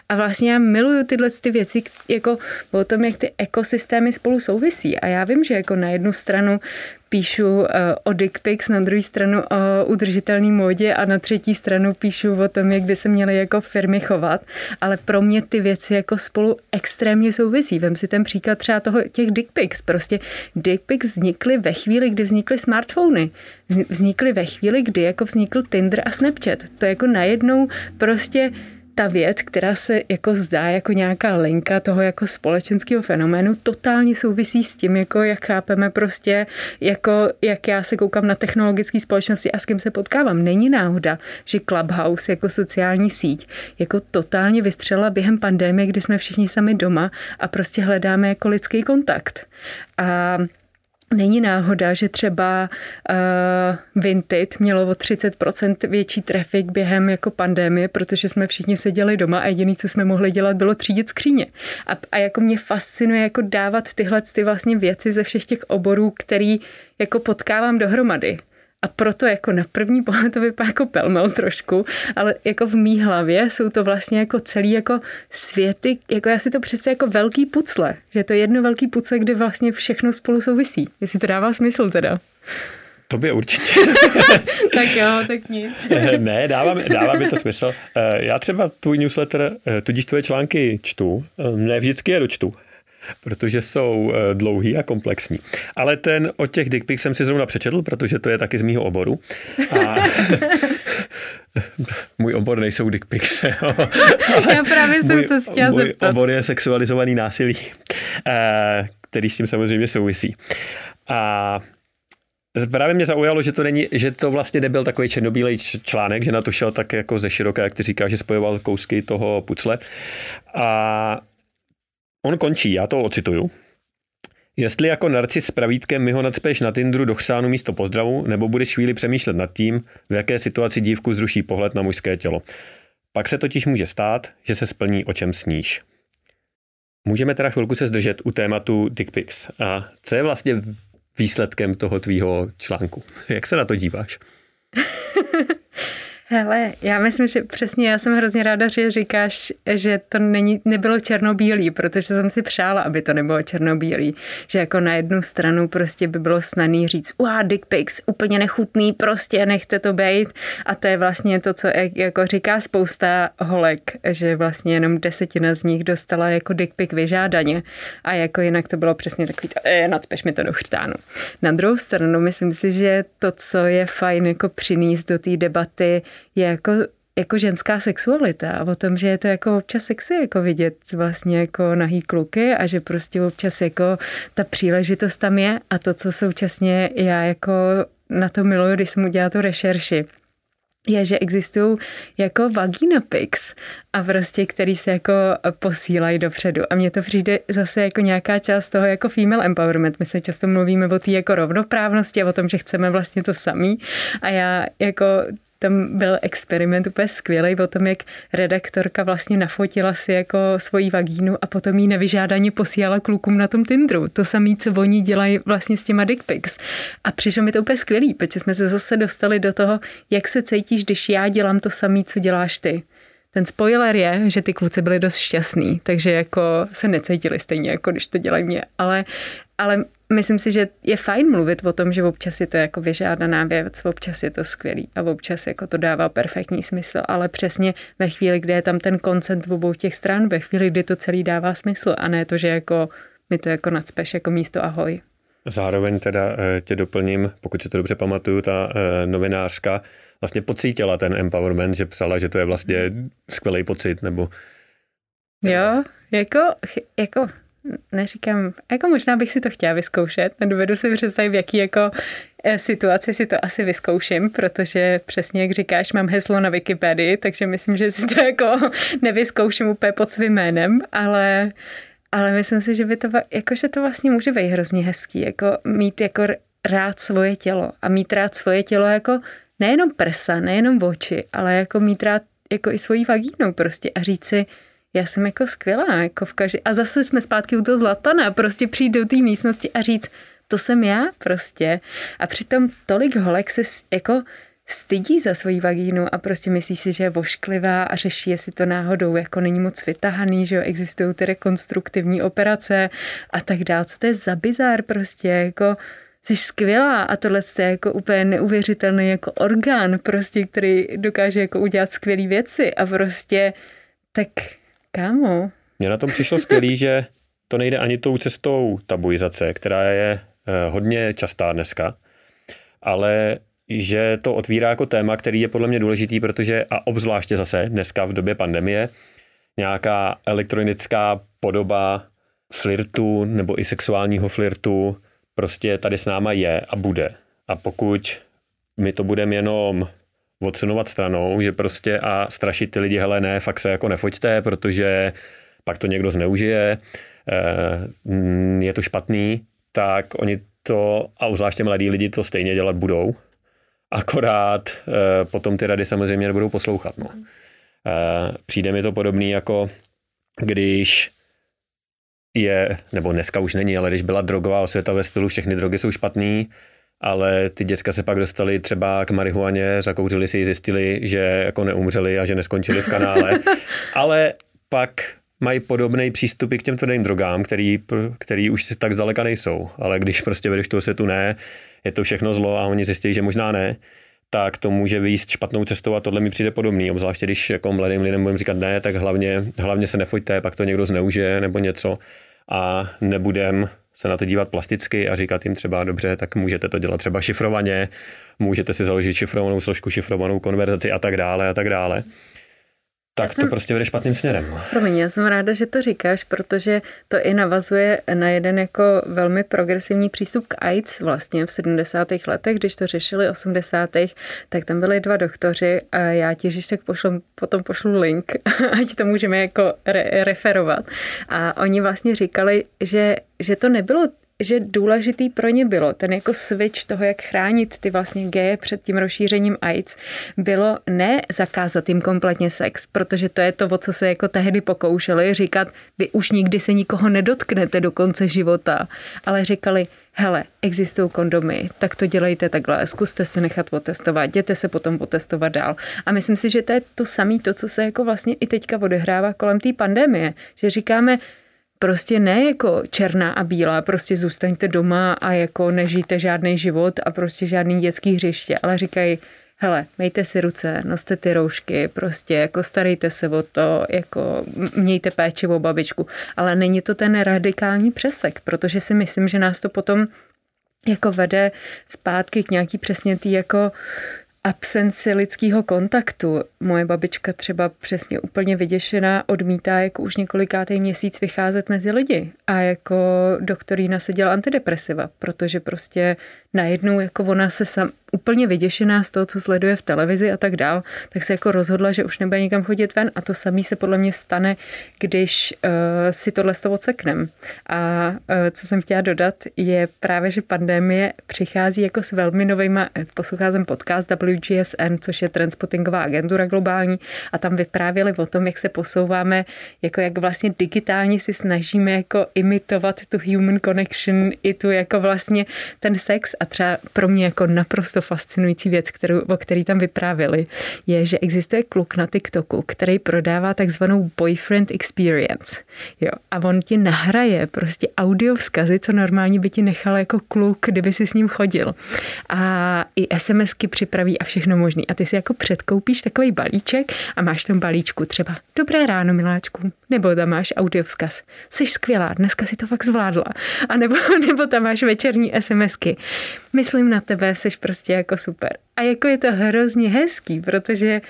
A vlastně já miluju tyhle ty věci, jako o tom, jak ty ekosystémy spolu souvisí. A já vím, že jako na jednu stranu píšu eh, o dick pics, na druhou stranu o udržitelné módě a na třetí stranu píšu o tom, jak by se měly jako firmy chovat, ale pro mě ty věci jako spolu extrémně souvisí. Vem si ten příklad třeba toho těch dick pics. Prostě dick pics vznikly ve chvíli, kdy vznikly smartfony. Vznikly ve chvíli, kdy jako vznikl Tinder a Snapchat. To jako najednou prostě ta věc, která se jako zdá jako nějaká linka toho jako společenského fenoménu, totálně souvisí s tím, jako jak chápeme prostě, jako jak já se koukám na technologické společnosti a s kým se potkávám. Není náhoda, že Clubhouse jako sociální síť jako totálně vystřelila během pandemie, kdy jsme všichni sami doma a prostě hledáme jako lidský kontakt. A Není náhoda, že třeba uh, Vinted mělo o 30% větší trafik během jako pandemie, protože jsme všichni seděli doma a jediné, co jsme mohli dělat, bylo třídit skříně. A, a jako mě fascinuje jako dávat tyhle ty vlastně věci ze všech těch oborů, který jako potkávám dohromady. A proto jako na první pohled to vypadá jako pelmel trošku, ale jako v mý hlavě jsou to vlastně jako celý jako světy, jako já si to představím jako velký pucle, že to je jedno velký pucle, kde vlastně všechno spolu souvisí. Jestli to dává smysl teda. Tobě určitě. tak jo, tak nic. ne, dává, dává mi to smysl. Eh, já třeba tvůj newsletter, eh, tudíž tvoje články čtu, eh, ne vždycky je dočtu, protože jsou dlouhý a komplexní. Ale ten od těch dickpic jsem si zrovna přečetl, protože to je taky z mýho oboru. A můj obor nejsou dickpics. Já právě jsem můj, se chtěla můj zeptat. obor je sexualizovaný násilí, který s tím samozřejmě souvisí. A Právě mě zaujalo, že to, není, že to vlastně nebyl takový černobílej článek, že na to šel tak jako ze široké, jak ty říká, že spojoval kousky toho pucle. A on končí, já to ocituju. Jestli jako narcis s pravítkem mi ho nadspeš na Tindru do chsánu místo pozdravu, nebo budeš chvíli přemýšlet nad tím, v jaké situaci dívku zruší pohled na mužské tělo. Pak se totiž může stát, že se splní, o čem sníš. Můžeme teda chvilku se zdržet u tématu dick pics. A co je vlastně výsledkem toho tvýho článku. Jak se na to díváš? Hele, já myslím, že přesně já jsem hrozně ráda, že říkáš, že to není, nebylo černobílý, protože jsem si přála, aby to nebylo černobílý. Že jako na jednu stranu prostě by bylo snadný říct, uá, dick pics, úplně nechutný, prostě nechte to být. A to je vlastně to, co jako říká spousta holek, že vlastně jenom desetina z nich dostala jako dick pic vyžádaně. A jako jinak to bylo přesně takový, to, e, nadspeš mi to do chřtánu. Na druhou stranu, myslím si, že to, co je fajn jako přinést do té debaty, je jako jako ženská sexualita a o tom, že je to jako občas sexy jako vidět vlastně jako nahý kluky a že prostě občas jako ta příležitost tam je a to, co současně já jako na to miluju, když jsem udělala tu rešerši, je, že existují jako vagina pics a prostě, který se jako posílají dopředu. A mně to přijde zase jako nějaká část toho jako female empowerment. My se často mluvíme o té jako rovnoprávnosti a o tom, že chceme vlastně to samý. A já jako tam byl experiment úplně skvělý o tom, jak redaktorka vlastně nafotila si jako svoji vagínu a potom ji nevyžádaně posílala klukům na tom Tinderu. To samé, co oni dělají vlastně s těma dick pics. A přišlo mi to úplně skvělý, protože jsme se zase dostali do toho, jak se cítíš, když já dělám to samé, co děláš ty. Ten spoiler je, že ty kluci byli dost šťastní, takže jako se necítili stejně, jako když to dělají mě. Ale, ale myslím si, že je fajn mluvit o tom, že občas je to jako vyžádaná věc, občas je to skvělý a občas jako to dává perfektní smysl, ale přesně ve chvíli, kdy je tam ten koncent v obou těch stran, ve chvíli, kdy to celý dává smysl a ne to, že jako mi to jako nadspeš jako místo ahoj. Zároveň teda eh, tě doplním, pokud si to dobře pamatuju, ta eh, novinářka vlastně pocítila ten empowerment, že psala, že to je vlastně skvělý pocit, nebo... Jo, jako, jako neříkám, jako možná bych si to chtěla vyzkoušet, nedovedu si představit, v jaký jako eh, situaci si to asi vyzkouším, protože přesně jak říkáš, mám heslo na Wikipedii, takže myslím, že si to jako nevyzkouším úplně pod svým jménem, ale, ale myslím si, že by to, jako, že to vlastně může být hrozně hezký, jako mít jako rád svoje tělo a mít rád svoje tělo jako nejenom prsa, nejenom oči, ale jako mít rád jako i svoji vagínu prostě a říct si, já jsem jako skvělá, jako v každý... A zase jsme zpátky u toho Zlatana, prostě přijít do té místnosti a říct, to jsem já prostě. A přitom tolik holek se jako stydí za svoji vagínu a prostě myslí si, že je vošklivá a řeší, jestli to náhodou jako není moc vytahaný, že jo, existují ty rekonstruktivní operace a tak dále. Co to je za bizár prostě, jako jsi skvělá a tohle je jako úplně neuvěřitelný jako orgán prostě, který dokáže jako udělat skvělé věci a prostě tak Kámo. Mně na tom přišlo skvělý, že to nejde ani tou cestou tabuizace, která je eh, hodně častá dneska, ale že to otvírá jako téma, který je podle mě důležitý, protože a obzvláště zase dneska v době pandemie nějaká elektronická podoba flirtu nebo i sexuálního flirtu prostě tady s náma je a bude. A pokud my to budeme jenom odsunovat stranou, že prostě a strašit ty lidi, hele ne, fakt se jako nefoďte, protože pak to někdo zneužije, eh, je to špatný, tak oni to, a zvláště mladí lidi to stejně dělat budou, akorát eh, potom ty rady samozřejmě nebudou poslouchat. No. Eh, přijde mi to podobný jako když je, nebo dneska už není, ale když byla drogová osvěta ve stylu všechny drogy jsou špatný, ale ty děcka se pak dostali třeba k marihuaně, zakouřili si ji, zjistili, že jako neumřeli a že neskončili v kanále. ale pak mají podobný přístupy k těm tvrdým drogám, který, který už tak zdaleka nejsou. Ale když prostě vedeš toho světu ne, je to všechno zlo a oni zjistí, že možná ne, tak to může výjist špatnou cestou a tohle mi přijde podobný. Obzvláště když jako mladým lidem budeme říkat ne, tak hlavně, hlavně se nefoďte, pak to někdo zneužije nebo něco a nebudem se na to dívat plasticky a říkat jim třeba dobře, tak můžete to dělat třeba šifrovaně, můžete si založit šifrovanou složku, šifrovanou konverzaci a tak dále a tak dále tak jsem, to prostě vede špatným směrem. Promiň, já jsem ráda, že to říkáš, protože to i navazuje na jeden jako velmi progresivní přístup k AIDS vlastně v 70. letech, když to řešili 80. tak tam byli dva doktoři a já ti, tak pošlu, potom pošlu link, ať to můžeme jako re- referovat. A oni vlastně říkali, že, že to nebylo že důležitý pro ně bylo, ten jako switch toho, jak chránit ty vlastně geje před tím rozšířením AIDS, bylo ne zakázat jim kompletně sex, protože to je to, o co se jako tehdy pokoušeli, říkat, vy už nikdy se nikoho nedotknete do konce života, ale říkali, hele, existují kondomy, tak to dělejte takhle, zkuste se nechat otestovat, jděte se potom otestovat dál. A myslím si, že to je to samé, to, co se jako vlastně i teďka odehrává kolem té pandemie, že říkáme, prostě ne jako černá a bílá, prostě zůstaňte doma a jako nežijte žádný život a prostě žádný dětský hřiště, ale říkají, hele, mejte si ruce, noste ty roušky, prostě jako starejte se o to, jako mějte péči o babičku. Ale není to ten radikální přesek, protože si myslím, že nás to potom jako vede zpátky k nějaký přesně tý jako absenci lidského kontaktu. Moje babička třeba přesně úplně vyděšená odmítá jako už několikátý měsíc vycházet mezi lidi a jako doktorína se dělá antidepresiva, protože prostě najednou jako ona se sam, úplně vyděšená z toho, co sleduje v televizi a tak dál, tak se jako rozhodla, že už nebude nikam chodit ven a to samý se podle mě stane, když uh, si tohle z toho odseknem. A uh, co jsem chtěla dodat, je právě, že pandemie přichází jako s velmi novejma, eh, poslouchám podcast WGSN, což je Transpottingová agentura globální a tam vyprávěli o tom, jak se posouváme, jako jak vlastně digitálně si snažíme jako imitovat tu human connection i tu jako vlastně ten sex a třeba pro mě jako naprosto fascinující věc, kterou, o který tam vyprávěli, je, že existuje kluk na TikToku, který prodává takzvanou boyfriend experience. Jo, a on ti nahraje prostě audio vzkazy, co normálně by ti nechal jako kluk, kdyby si s ním chodil. A i SMSky připraví a všechno možný. A ty si jako předkoupíš takový balíček a máš tam balíčku třeba Dobré ráno, miláčku. Nebo tam máš audio vzkaz. Jsi skvělá, dneska si to fakt zvládla. A nebo, nebo tam máš večerní SMSky myslím na tebe, jsi prostě jako super. A jako je to hrozně hezký, protože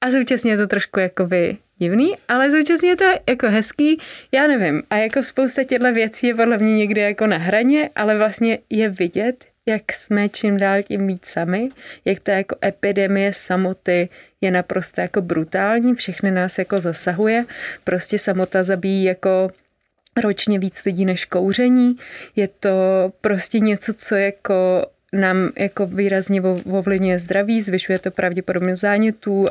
a současně je to trošku jakoby divný, ale současně je to jako hezký, já nevím. A jako spousta těchto věcí je podle mě někde jako na hraně, ale vlastně je vidět, jak jsme čím dál tím víc sami, jak ta jako epidemie samoty je naprosto jako brutální, všechny nás jako zasahuje, prostě samota zabíjí jako ročně víc lidí než kouření. Je to prostě něco, co jako nám jako výrazně ovlivňuje zdraví, zvyšuje to pravděpodobně zánětů,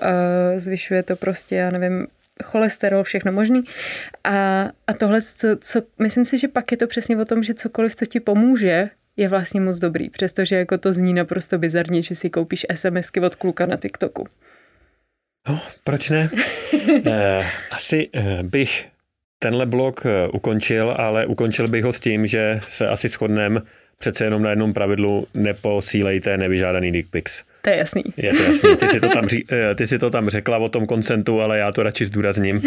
zvyšuje to prostě, já nevím, cholesterol, všechno možný. A, a tohle, co, co, myslím si, že pak je to přesně o tom, že cokoliv, co ti pomůže, je vlastně moc dobrý, přestože jako to zní naprosto bizarně, že si koupíš SMSky od kluka na TikToku. No, proč ne? eh, asi eh, bych tenhle blok eh, ukončil, ale ukončil bych ho s tím, že se asi shodneme přece jenom na jednom pravidlu neposílejte nevyžádaný dick pics. To je jasný. Je to jasný. Ty si to, tam, eh, ty si to tam řekla o tom koncentu, ale já to radši zdůrazním,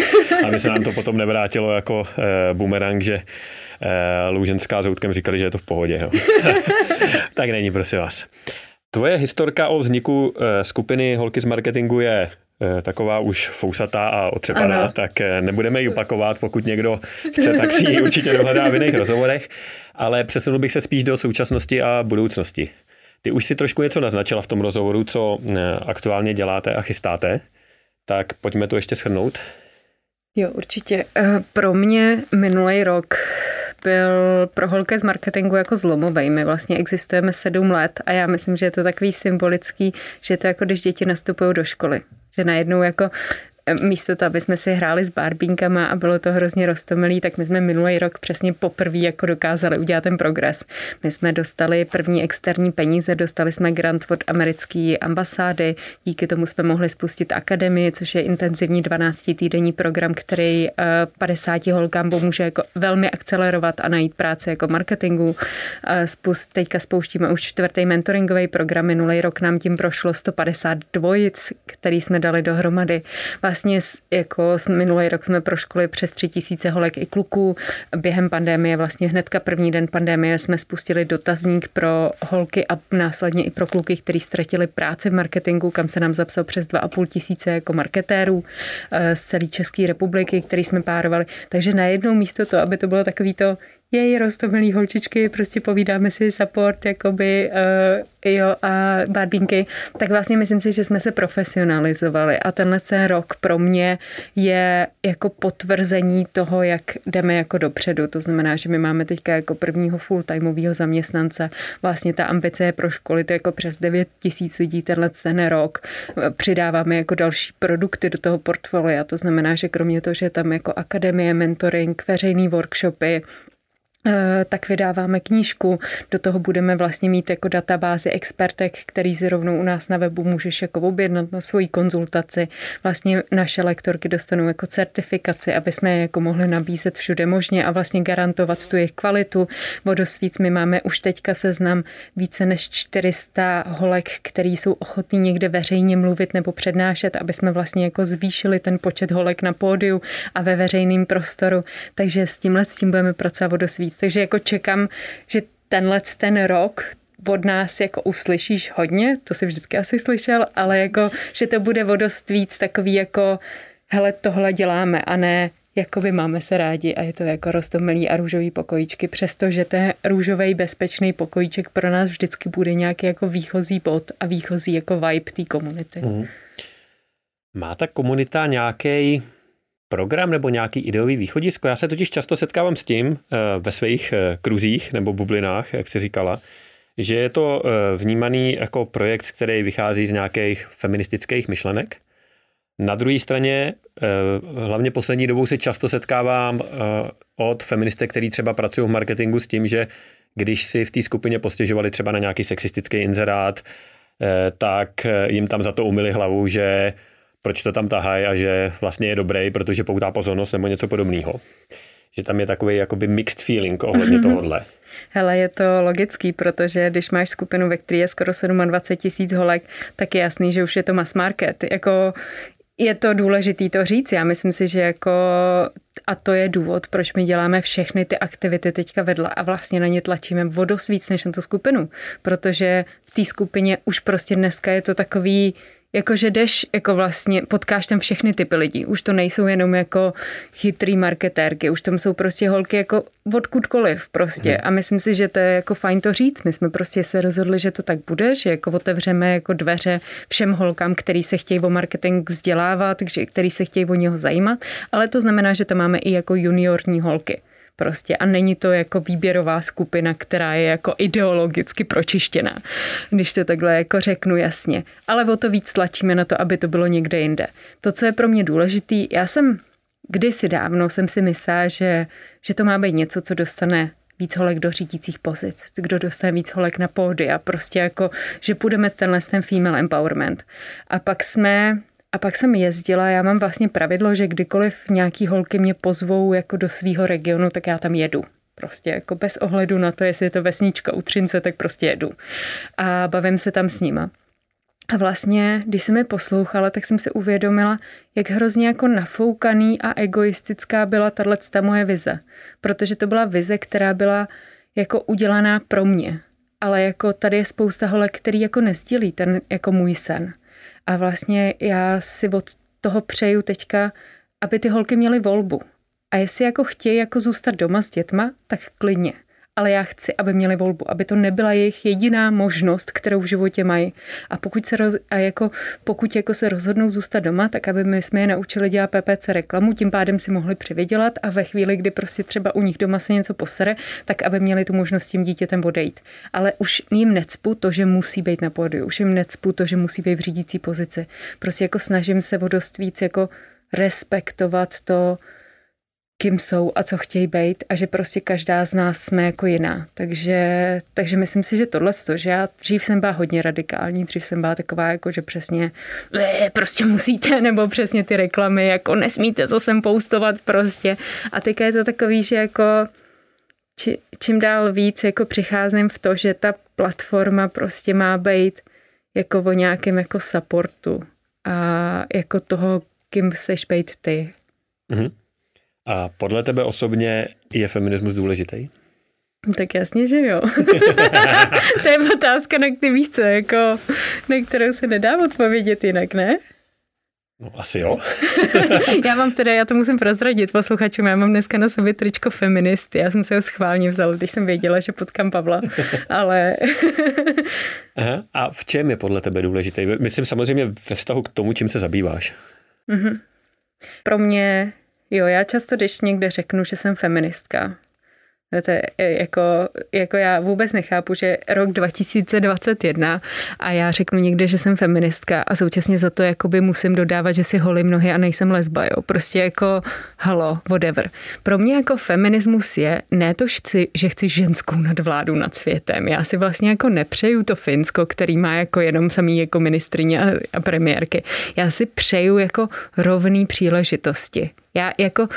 aby se nám to potom nevrátilo jako uh, bumerang, že uh, Lůženská s Houtkem říkali, že je to v pohodě. Jo. tak není, prosím vás. Tvoje historka o vzniku uh, skupiny Holky z marketingu je taková už fousatá a otřepaná, ano. tak eh, nebudeme ji opakovat, pokud někdo chce, tak si ji určitě dohledá v jiných rozhovorech, ale přesunul bych se spíš do současnosti a budoucnosti. Ty už si trošku něco naznačila v tom rozhovoru, co eh, aktuálně děláte a chystáte, tak pojďme to ještě shrnout. Jo, určitě. Pro mě minulý rok byl pro holky z marketingu jako zlomový. My vlastně existujeme sedm let a já myslím, že je to takový symbolický, že to jako když děti nastupují do školy že najednou jako místo toho, aby jsme si hráli s barbínkama a bylo to hrozně roztomilý, tak my jsme minulý rok přesně poprvé jako dokázali udělat ten progres. My jsme dostali první externí peníze, dostali jsme grant od americké ambasády, díky tomu jsme mohli spustit akademii, což je intenzivní 12-týdenní program, který 50 eh, holkám pomůže jako velmi akcelerovat a najít práci jako marketingu. Eh, spust, teďka spouštíme už čtvrtý mentoringový program, minulý rok nám tím prošlo 150 dvojic, který jsme dali dohromady. Vlastně jako minulý rok jsme proškoli přes tři tisíce holek i kluků. Během pandémie, vlastně hnedka první den pandémie jsme spustili dotazník pro holky a následně i pro kluky, kteří ztratili práci v marketingu, kam se nám zapsal přes 2,5 tisíce jako marketérů eh, z celé České republiky, který jsme párovali. Takže najednou místo to, aby to bylo takový to, jej, roztomilý holčičky, prostě povídáme si support, jakoby, uh, jo, a barbínky, tak vlastně myslím si, že jsme se profesionalizovali a tenhle ten rok pro mě je jako potvrzení toho, jak jdeme jako dopředu. To znamená, že my máme teďka jako prvního full-timeového zaměstnance. Vlastně ta ambice je pro školy, to jako přes 9 tisíc lidí tenhle ten rok. Přidáváme jako další produkty do toho portfolia. To znamená, že kromě toho, že tam jako akademie, mentoring, veřejný workshopy, tak vydáváme knížku, do toho budeme vlastně mít jako databázi expertek, který si rovnou u nás na webu můžeš jako objednat na svoji konzultaci. Vlastně naše lektorky dostanou jako certifikaci, aby jsme je jako mohli nabízet všude možně a vlastně garantovat tu jejich kvalitu. Vodosvíc my máme už teďka seznam více než 400 holek, který jsou ochotní někde veřejně mluvit nebo přednášet, aby jsme vlastně jako zvýšili ten počet holek na pódiu a ve veřejném prostoru. Takže s tímhle s tím budeme pracovat vodosvíc víc. Takže jako čekám, že tenhle ten rok od nás jako uslyšíš hodně, to si vždycky asi slyšel, ale jako, že to bude o dost víc takový jako, hele, tohle děláme a ne jakoby máme se rádi a je to jako rostomilý a růžový pokojíčky, přestože ten růžový bezpečný pokojíček pro nás vždycky bude nějaký jako výchozí bod a výchozí jako vibe té komunity. Mm. Má ta komunita nějaký program nebo nějaký ideový východisko. Já se totiž často setkávám s tím eh, ve svých eh, kruzích nebo bublinách, jak si říkala, že je to eh, vnímaný jako projekt, který vychází z nějakých feministických myšlenek. Na druhé straně, hlavně poslední dobou se často setkávám od feministek, který třeba pracují v marketingu s tím, že když si v té skupině postěžovali třeba na nějaký sexistický inzerát, tak jim tam za to umili hlavu, že proč to tam tahají a že vlastně je dobrý, protože poutá pozornost nebo něco podobného. Že tam je takový jakoby mixed feeling ohledně tohohle. Hele, je to logický, protože když máš skupinu, ve které je skoro 27 tisíc holek, tak je jasný, že už je to mass market. Jako je to důležité to říct. Já myslím si, že jako a to je důvod, proč my děláme všechny ty aktivity teďka vedle a vlastně na ně tlačíme vodost víc než na tu skupinu, protože v té skupině už prostě dneska je to takový jakože jdeš, jako vlastně potkáš tam všechny typy lidí. Už to nejsou jenom jako chytrý marketérky, už tam jsou prostě holky jako odkudkoliv prostě. Hmm. A myslím si, že to je jako fajn to říct. My jsme prostě se rozhodli, že to tak bude, že jako otevřeme jako dveře všem holkám, který se chtějí o marketing vzdělávat, který se chtějí o něho zajímat, ale to znamená, že to máme i jako juniorní holky prostě a není to jako výběrová skupina, která je jako ideologicky pročištěná, když to takhle jako řeknu jasně. Ale o to víc tlačíme na to, aby to bylo někde jinde. To, co je pro mě důležitý, já jsem kdysi dávno jsem si myslela, že, že to má být něco, co dostane víc holek do řídících pozic, kdo dostane víc holek na pódy a prostě jako, že půjdeme tenhle ten female empowerment. A pak jsme a pak jsem jezdila, já mám vlastně pravidlo, že kdykoliv nějaký holky mě pozvou jako do svého regionu, tak já tam jedu. Prostě jako bez ohledu na to, jestli je to vesnička u Třince, tak prostě jedu. A bavím se tam s nima. A vlastně, když jsem je poslouchala, tak jsem si uvědomila, jak hrozně jako nafoukaný a egoistická byla tato moje vize. Protože to byla vize, která byla jako udělaná pro mě. Ale jako tady je spousta holek, který jako nezdílí ten jako můj sen. A vlastně já si od toho přeju teďka, aby ty holky měly volbu. A jestli jako chtějí jako zůstat doma s dětma, tak klidně ale já chci, aby měli volbu, aby to nebyla jejich jediná možnost, kterou v životě mají. A pokud se, roz, a jako, pokud jako se rozhodnou zůstat doma, tak aby my jsme je naučili dělat PPC reklamu, tím pádem si mohli přivydělat a ve chvíli, kdy prostě třeba u nich doma se něco posere, tak aby měli tu možnost tím dítětem odejít. Ale už jim necpu to, že musí být na pódiu, už jim necpu to, že musí být v řídící pozici. Prostě jako snažím se o dost víc jako respektovat to, kým jsou a co chtějí být a že prostě každá z nás jsme jako jiná. Takže, takže myslím si, že tohle to, že já dřív jsem byla hodně radikální, dřív jsem byla taková jako, že přesně prostě musíte, nebo přesně ty reklamy, jako nesmíte co sem poustovat prostě. A teďka je to takový, že jako či, čím dál víc jako přicházím v to, že ta platforma prostě má být jako o nějakém jako supportu a jako toho, kým chceš být ty. Mm-hmm. A podle tebe osobně je feminismus důležitý? Tak jasně, že jo. to je otázka, na který víš co, jako, na kterou se nedá odpovědět jinak, ne? No, asi jo. já mám teda, já to musím prozradit posluchačům, já mám dneska na sobě tričko feminist. Já jsem se ho schválně vzal, když jsem věděla, že potkám Pavla, ale... Aha. A v čem je podle tebe důležitý? Myslím samozřejmě ve vztahu k tomu, čím se zabýváš. Mm-hmm. Pro mě Jo, já často, když někde řeknu, že jsem feministka, to je jako, jako já vůbec nechápu, že rok 2021 a já řeknu někde, že jsem feministka a současně za to jakoby musím dodávat, že si holím nohy a nejsem lesba, jo. Prostě jako halo, whatever. Pro mě jako feminismus je ne to, chci, že chci ženskou nadvládu nad světem. Já si vlastně jako nepřeju to Finsko, který má jako jenom samý jako ministrině a, a premiérky. Já si přeju jako rovný příležitosti. Já jako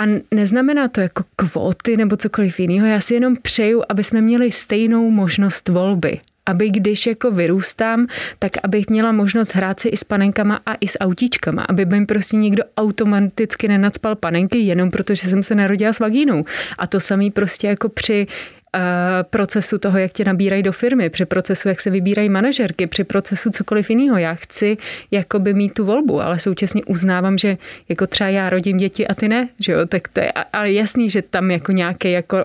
a neznamená to jako kvóty nebo cokoliv jiného. Já si jenom přeju, aby jsme měli stejnou možnost volby aby když jako vyrůstám, tak abych měla možnost hrát si i s panenkama a i s autíčkama, aby mi prostě někdo automaticky nenacpal panenky jenom protože jsem se narodila s vagínou. A to samý prostě jako při procesu toho, jak tě nabírají do firmy, při procesu, jak se vybírají manažerky, při procesu cokoliv jiného. Já chci jakoby mít tu volbu, ale současně uznávám, že jako třeba já rodím děti a ty ne, že jo, tak to je, ale jasný, že tam jako nějaký jako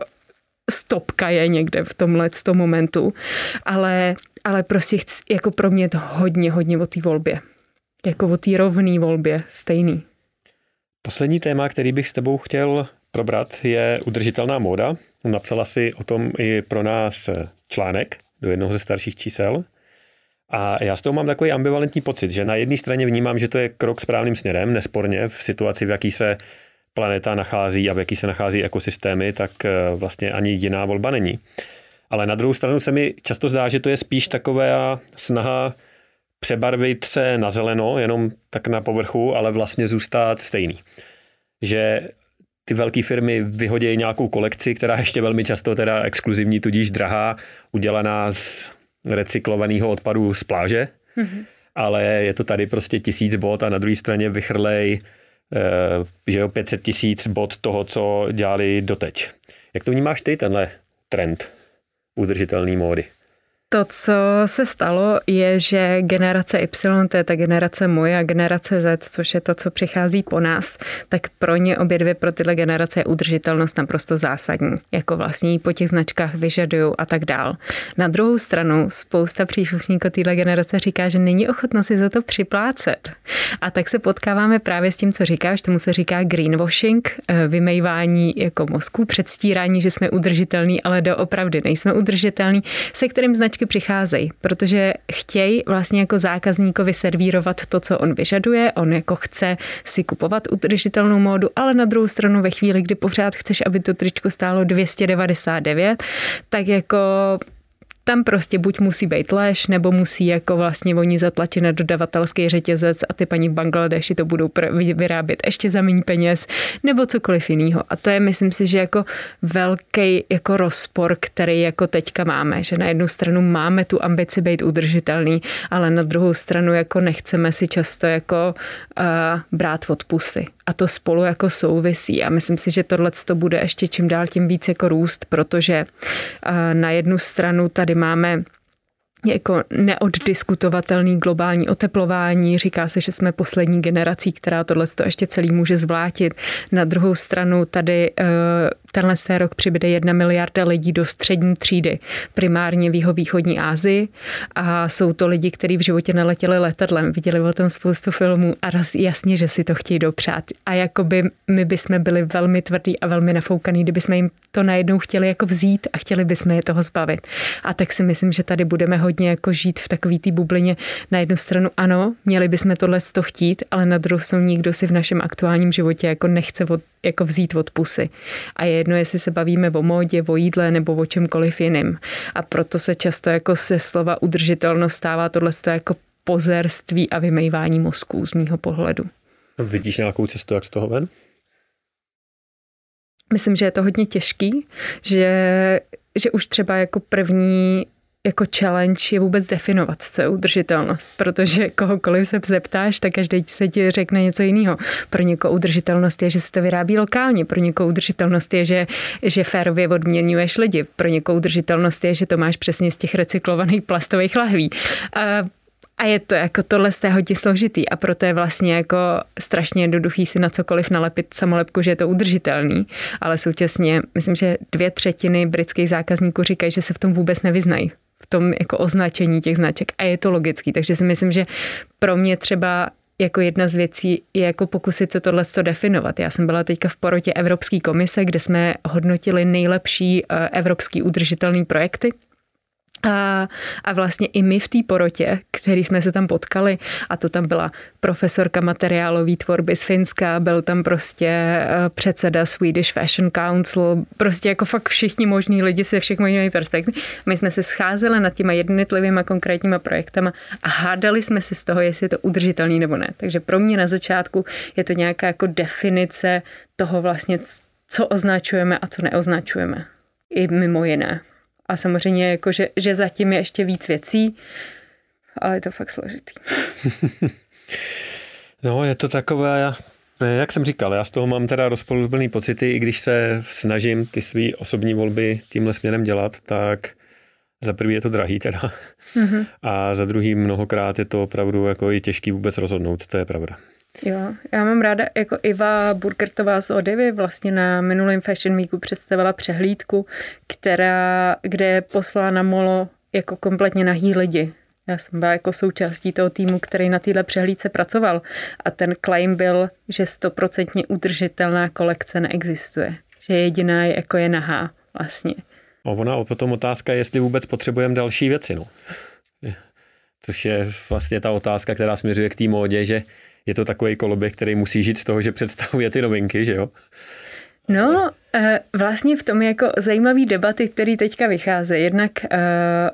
stopka je někde v tomhle toho momentu, ale, ale prostě chci, jako pro mě je to hodně, hodně o té volbě. Jako o té rovné volbě, stejný. Poslední téma, který bych s tebou chtěl probrat, je udržitelná móda. Napsala si o tom i pro nás článek do jednoho ze starších čísel. A já z toho mám takový ambivalentní pocit, že na jedné straně vnímám, že to je krok správným směrem, nesporně v situaci, v jaký se planeta nachází a v jaký se nachází ekosystémy, tak eh, vlastně ani jiná volba není. Ale na druhou stranu se mi často zdá, že to je spíš taková snaha přebarvit se na zeleno, jenom tak na povrchu, ale vlastně zůstat stejný. Že ty velké firmy vyhodí nějakou kolekci, která ještě velmi často teda exkluzivní, tudíž drahá, udělaná z recyklovaného odpadu z pláže, mm-hmm. ale je to tady prostě tisíc bod a na druhé straně vychrlej eh, že jo, 500 tisíc bod toho, co dělali doteď. Jak to vnímáš ty, tenhle trend udržitelné módy? To, co se stalo, je, že generace Y, to je ta generace moje a generace Z, což je to, co přichází po nás, tak pro ně obě dvě, pro tyhle generace je udržitelnost naprosto zásadní. Jako vlastně po těch značkách vyžadují a tak dál. Na druhou stranu spousta příslušníků téhle generace říká, že není ochotno si za to připlácet. A tak se potkáváme právě s tím, co říkáš, tomu se říká greenwashing, eh, vymejvání jako mozku, předstírání, že jsme udržitelní, ale doopravdy nejsme udržitelní, se kterým značky značky přicházejí, protože chtějí vlastně jako zákazníkovi servírovat to, co on vyžaduje, on jako chce si kupovat udržitelnou módu, ale na druhou stranu ve chvíli, kdy pořád chceš, aby to tričko stálo 299, tak jako tam prostě buď musí být lež, nebo musí jako vlastně oni zatlačit na dodavatelský řetězec a ty paní v Bangladeši to budou vyrábět ještě za méně peněz, nebo cokoliv jiného. A to je, myslím si, že jako velký jako rozpor, který jako teďka máme, že na jednu stranu máme tu ambici být udržitelný, ale na druhou stranu jako nechceme si často jako uh, brát odpusy a to spolu jako souvisí. A myslím si, že tohle to bude ještě čím dál tím víc jako růst, protože na jednu stranu tady máme jako neoddiskutovatelný globální oteplování. Říká se, že jsme poslední generací, která tohle to ještě celý může zvlátit. Na druhou stranu tady tenhle rok přibude jedna miliarda lidí do střední třídy, primárně v východní Asii a jsou to lidi, kteří v životě neletěli letadlem, viděli o tom spoustu filmů a jasně, že si to chtějí dopřát. A jakoby my bychom byli velmi tvrdí a velmi nafoukaný, kdyby jsme jim to najednou chtěli jako vzít a chtěli bychom je toho zbavit. A tak si myslím, že tady budeme hodně jako žít v takové té bublině. Na jednu stranu ano, měli bychom tohle to chtít, ale na druhou stranu nikdo si v našem aktuálním životě jako nechce od, jako vzít od pusy. A je jedno, jestli se bavíme o módě, o jídle nebo o čemkoliv jiným. A proto se často jako se slova udržitelnost stává tohle jako pozerství a vymejvání mozků z mýho pohledu. Vidíš nějakou cestu, jak z toho ven? Myslím, že je to hodně těžký, že, že už třeba jako první jako challenge je vůbec definovat, co je udržitelnost, protože kohokoliv se zeptáš, tak každý se ti řekne něco jiného. Pro někoho udržitelnost je, že se to vyrábí lokálně, pro někoho udržitelnost je, že, že férově odměňuješ lidi, pro někoho udržitelnost je, že to máš přesně z těch recyklovaných plastových lahví. A a je to jako tohle z té hodně složitý a proto je vlastně jako strašně jednoduchý si na cokoliv nalepit samolepku, že je to udržitelný, ale současně myslím, že dvě třetiny britských zákazníků říkají, že se v tom vůbec nevyznají tom jako označení těch značek a je to logický, takže si myslím, že pro mě třeba jako jedna z věcí je jako pokusit se tohle definovat. Já jsem byla teďka v porotě Evropské komise, kde jsme hodnotili nejlepší eh, evropský udržitelný projekty a, a vlastně i my v té porotě, který jsme se tam potkali, a to tam byla profesorka materiálové tvorby z Finska, byl tam prostě eh, předseda Swedish Fashion Council, prostě jako fakt všichni možní lidi se všech možných perspektiv. My jsme se scházeli nad těma jednotlivými konkrétníma projektama a hádali jsme se z toho, jestli je to udržitelný nebo ne. Takže pro mě na začátku je to nějaká jako definice toho vlastně, co označujeme a co neoznačujeme. I mimo jiné. A samozřejmě, jako, že, že zatím je ještě víc věcí, ale je to fakt složitý. no, je to takové, jak jsem říkal, já z toho mám teda rozpoluplný pocity, i když se snažím ty své osobní volby tímhle směrem dělat, tak za prvý je to drahý teda mm-hmm. a za druhý mnohokrát je to opravdu jako i těžký vůbec rozhodnout, to je pravda. Jo, já mám ráda, jako Iva Burgertová z Odivy vlastně na minulém Fashion Weeku představila přehlídku, která, kde poslala na molo jako kompletně nahý lidi. Já jsem byla jako součástí toho týmu, který na téhle přehlídce pracoval a ten claim byl, že stoprocentně udržitelná kolekce neexistuje. Že jediná je jako je nahá vlastně. A ona potom otázka je, jestli vůbec potřebujeme další věci. No. Což je vlastně ta otázka, která směřuje k té módě, že je to takový koloběh, který musí žít z toho, že představuje ty novinky, že jo? No, eh, vlastně v tom je jako zajímavý debaty, které teďka vycházejí. Jednak eh,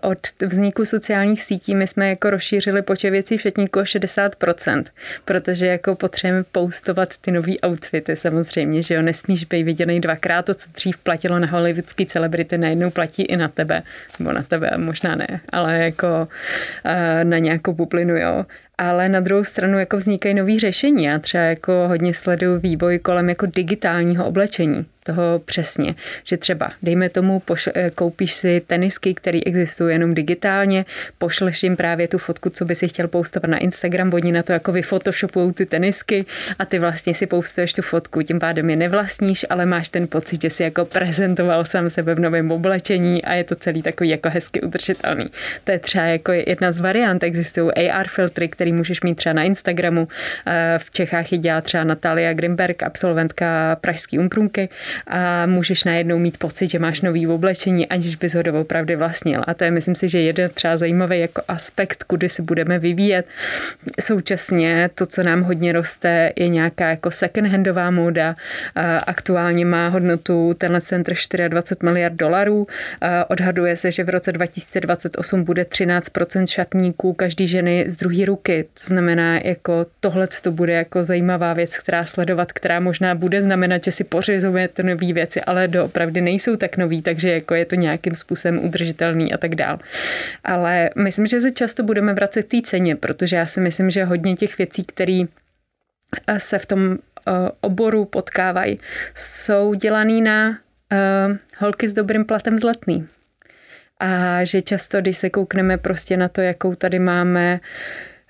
od vzniku sociálních sítí my jsme jako rozšířili počet věcí v šatníku o 60%, protože jako potřebujeme postovat ty nový outfity samozřejmě, že jo, nesmíš být viděný dvakrát, to, co dřív platilo na hollywoodský celebrity, najednou platí i na tebe, nebo na tebe, možná ne, ale jako eh, na nějakou bublinu, jo ale na druhou stranu jako vznikají nový řešení. Já třeba jako hodně sleduju vývoj kolem jako digitálního oblečení toho přesně, že třeba, dejme tomu, poš- eh, koupíš si tenisky, které existují jenom digitálně, pošleš jim právě tu fotku, co by si chtěl postovat na Instagram, oni na to jako vyfotoshopují ty tenisky a ty vlastně si postuješ tu fotku, tím pádem je nevlastníš, ale máš ten pocit, že si jako prezentoval sám sebe v novém oblečení a je to celý takový jako hezky udržitelný. To je třeba jako jedna z variant, existují AR filtry, který můžeš mít třeba na Instagramu, eh, v Čechách je dělá třeba Natalia Grimberg, absolventka Pražský umprunky, a můžeš najednou mít pocit, že máš nový oblečení, aniž bys ho doopravdy vlastnil. A to je, myslím si, že jeden třeba zajímavý jako aspekt, kudy se budeme vyvíjet. Současně to, co nám hodně roste, je nějaká jako second-handová móda. Aktuálně má hodnotu tenhle center 24 miliard dolarů. Odhaduje se, že v roce 2028 bude 13% šatníků každý ženy z druhé ruky. To znamená, jako tohle to bude jako zajímavá věc, která sledovat, která možná bude znamenat, že si pořizujeme to nové věci, ale doopravdy nejsou tak nový, takže jako je to nějakým způsobem udržitelný a tak dál. Ale myslím, že se často budeme vracet k té ceně, protože já si myslím, že hodně těch věcí, které eh, se v tom eh, oboru potkávají, jsou dělaný na uh, holky s dobrým platem z letný. A že často, když se koukneme prostě na to, jakou tady máme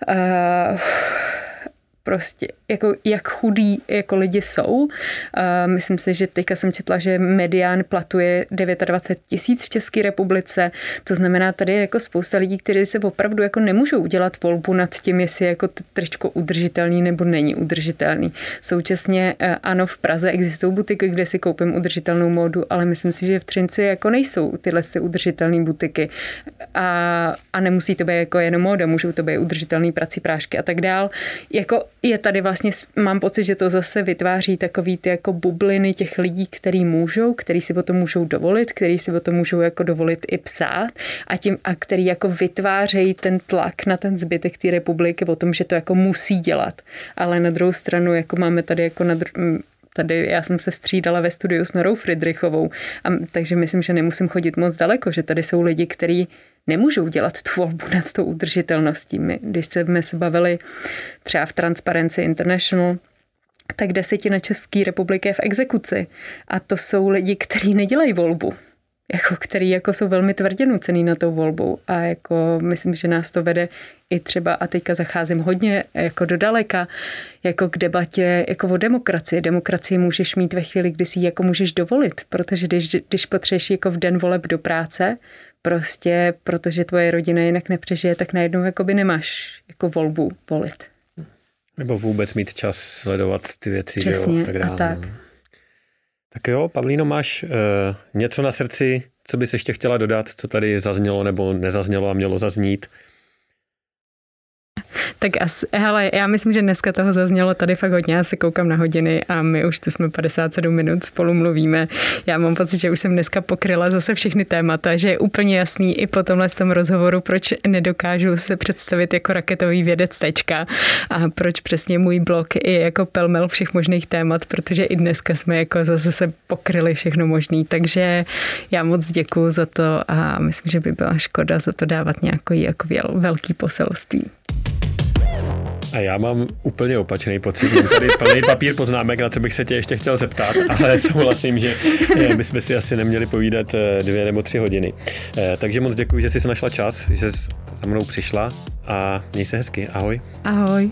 uh, prostě, jako jak chudí jako lidi jsou. Uh, myslím si, že teďka jsem četla, že medián platuje 29 tisíc v České republice, to znamená, tady je jako spousta lidí, kteří se opravdu jako nemůžou udělat volbu nad tím, jestli je jako tričko udržitelný nebo není udržitelný. Současně uh, ano, v Praze existují butiky, kde si koupím udržitelnou módu, ale myslím si, že v Třinci jako nejsou tyhle ty udržitelné butiky. A, a nemusí to být jako jenom móda, můžou to být udržitelný prací prášky a tak dál. Jako je tady vlastně, mám pocit, že to zase vytváří takový ty jako bubliny těch lidí, který můžou, který si o to můžou dovolit, který si o to můžou jako dovolit i psát a tím, a který jako vytvářejí ten tlak na ten zbytek té republiky o tom, že to jako musí dělat. Ale na druhou stranu, jako máme tady jako na dru- tady já jsem se střídala ve studiu s Norou Friedrichovou, a, takže myslím, že nemusím chodit moc daleko, že tady jsou lidi, kteří nemůžou dělat tu volbu nad tou udržitelností. My, když jsme se bavili třeba v Transparency International, tak desetina České republiky je v exekuci. A to jsou lidi, kteří nedělají volbu. Jako, který jako jsou velmi tvrdě nucený na tou volbu a jako myslím, že nás to vede i třeba, a teďka zacházím hodně jako do daleka, jako k debatě jako o demokracii. Demokracii můžeš mít ve chvíli, kdy si ji jako můžeš dovolit, protože když, když potřebuješ jako v den voleb do práce, prostě protože tvoje rodina jinak nepřežije, tak najednou jakoby nemáš jako volbu volit. Nebo vůbec mít čas sledovat ty věci, Přesně, jo, tak dále. A tak. No. tak jo, Pavlíno, máš uh, něco na srdci, co bys ještě chtěla dodat, co tady zaznělo nebo nezaznělo a mělo zaznít? Tak asi, hele, já myslím, že dneska toho zaznělo tady fakt hodně. Já se koukám na hodiny a my už tu jsme 57 minut spolu mluvíme. Já mám pocit, že už jsem dneska pokryla zase všechny témata, že je úplně jasný i po tomhle tom rozhovoru, proč nedokážu se představit jako raketový vědec tečka a proč přesně můj blog je jako pelmel všech možných témat, protože i dneska jsme jako zase se pokryli všechno možný. Takže já moc děkuji za to a myslím, že by byla škoda za to dávat nějaký jako velký poselství. A já mám úplně opačný pocit. Mám tady plný papír poznámek, na co bych se tě ještě chtěl zeptat, ale souhlasím, že my jsme si asi neměli povídat eh, dvě nebo tři hodiny. Eh, takže moc děkuji, že jsi našla čas, že jsi za mnou přišla a měj se hezky. Ahoj. Ahoj.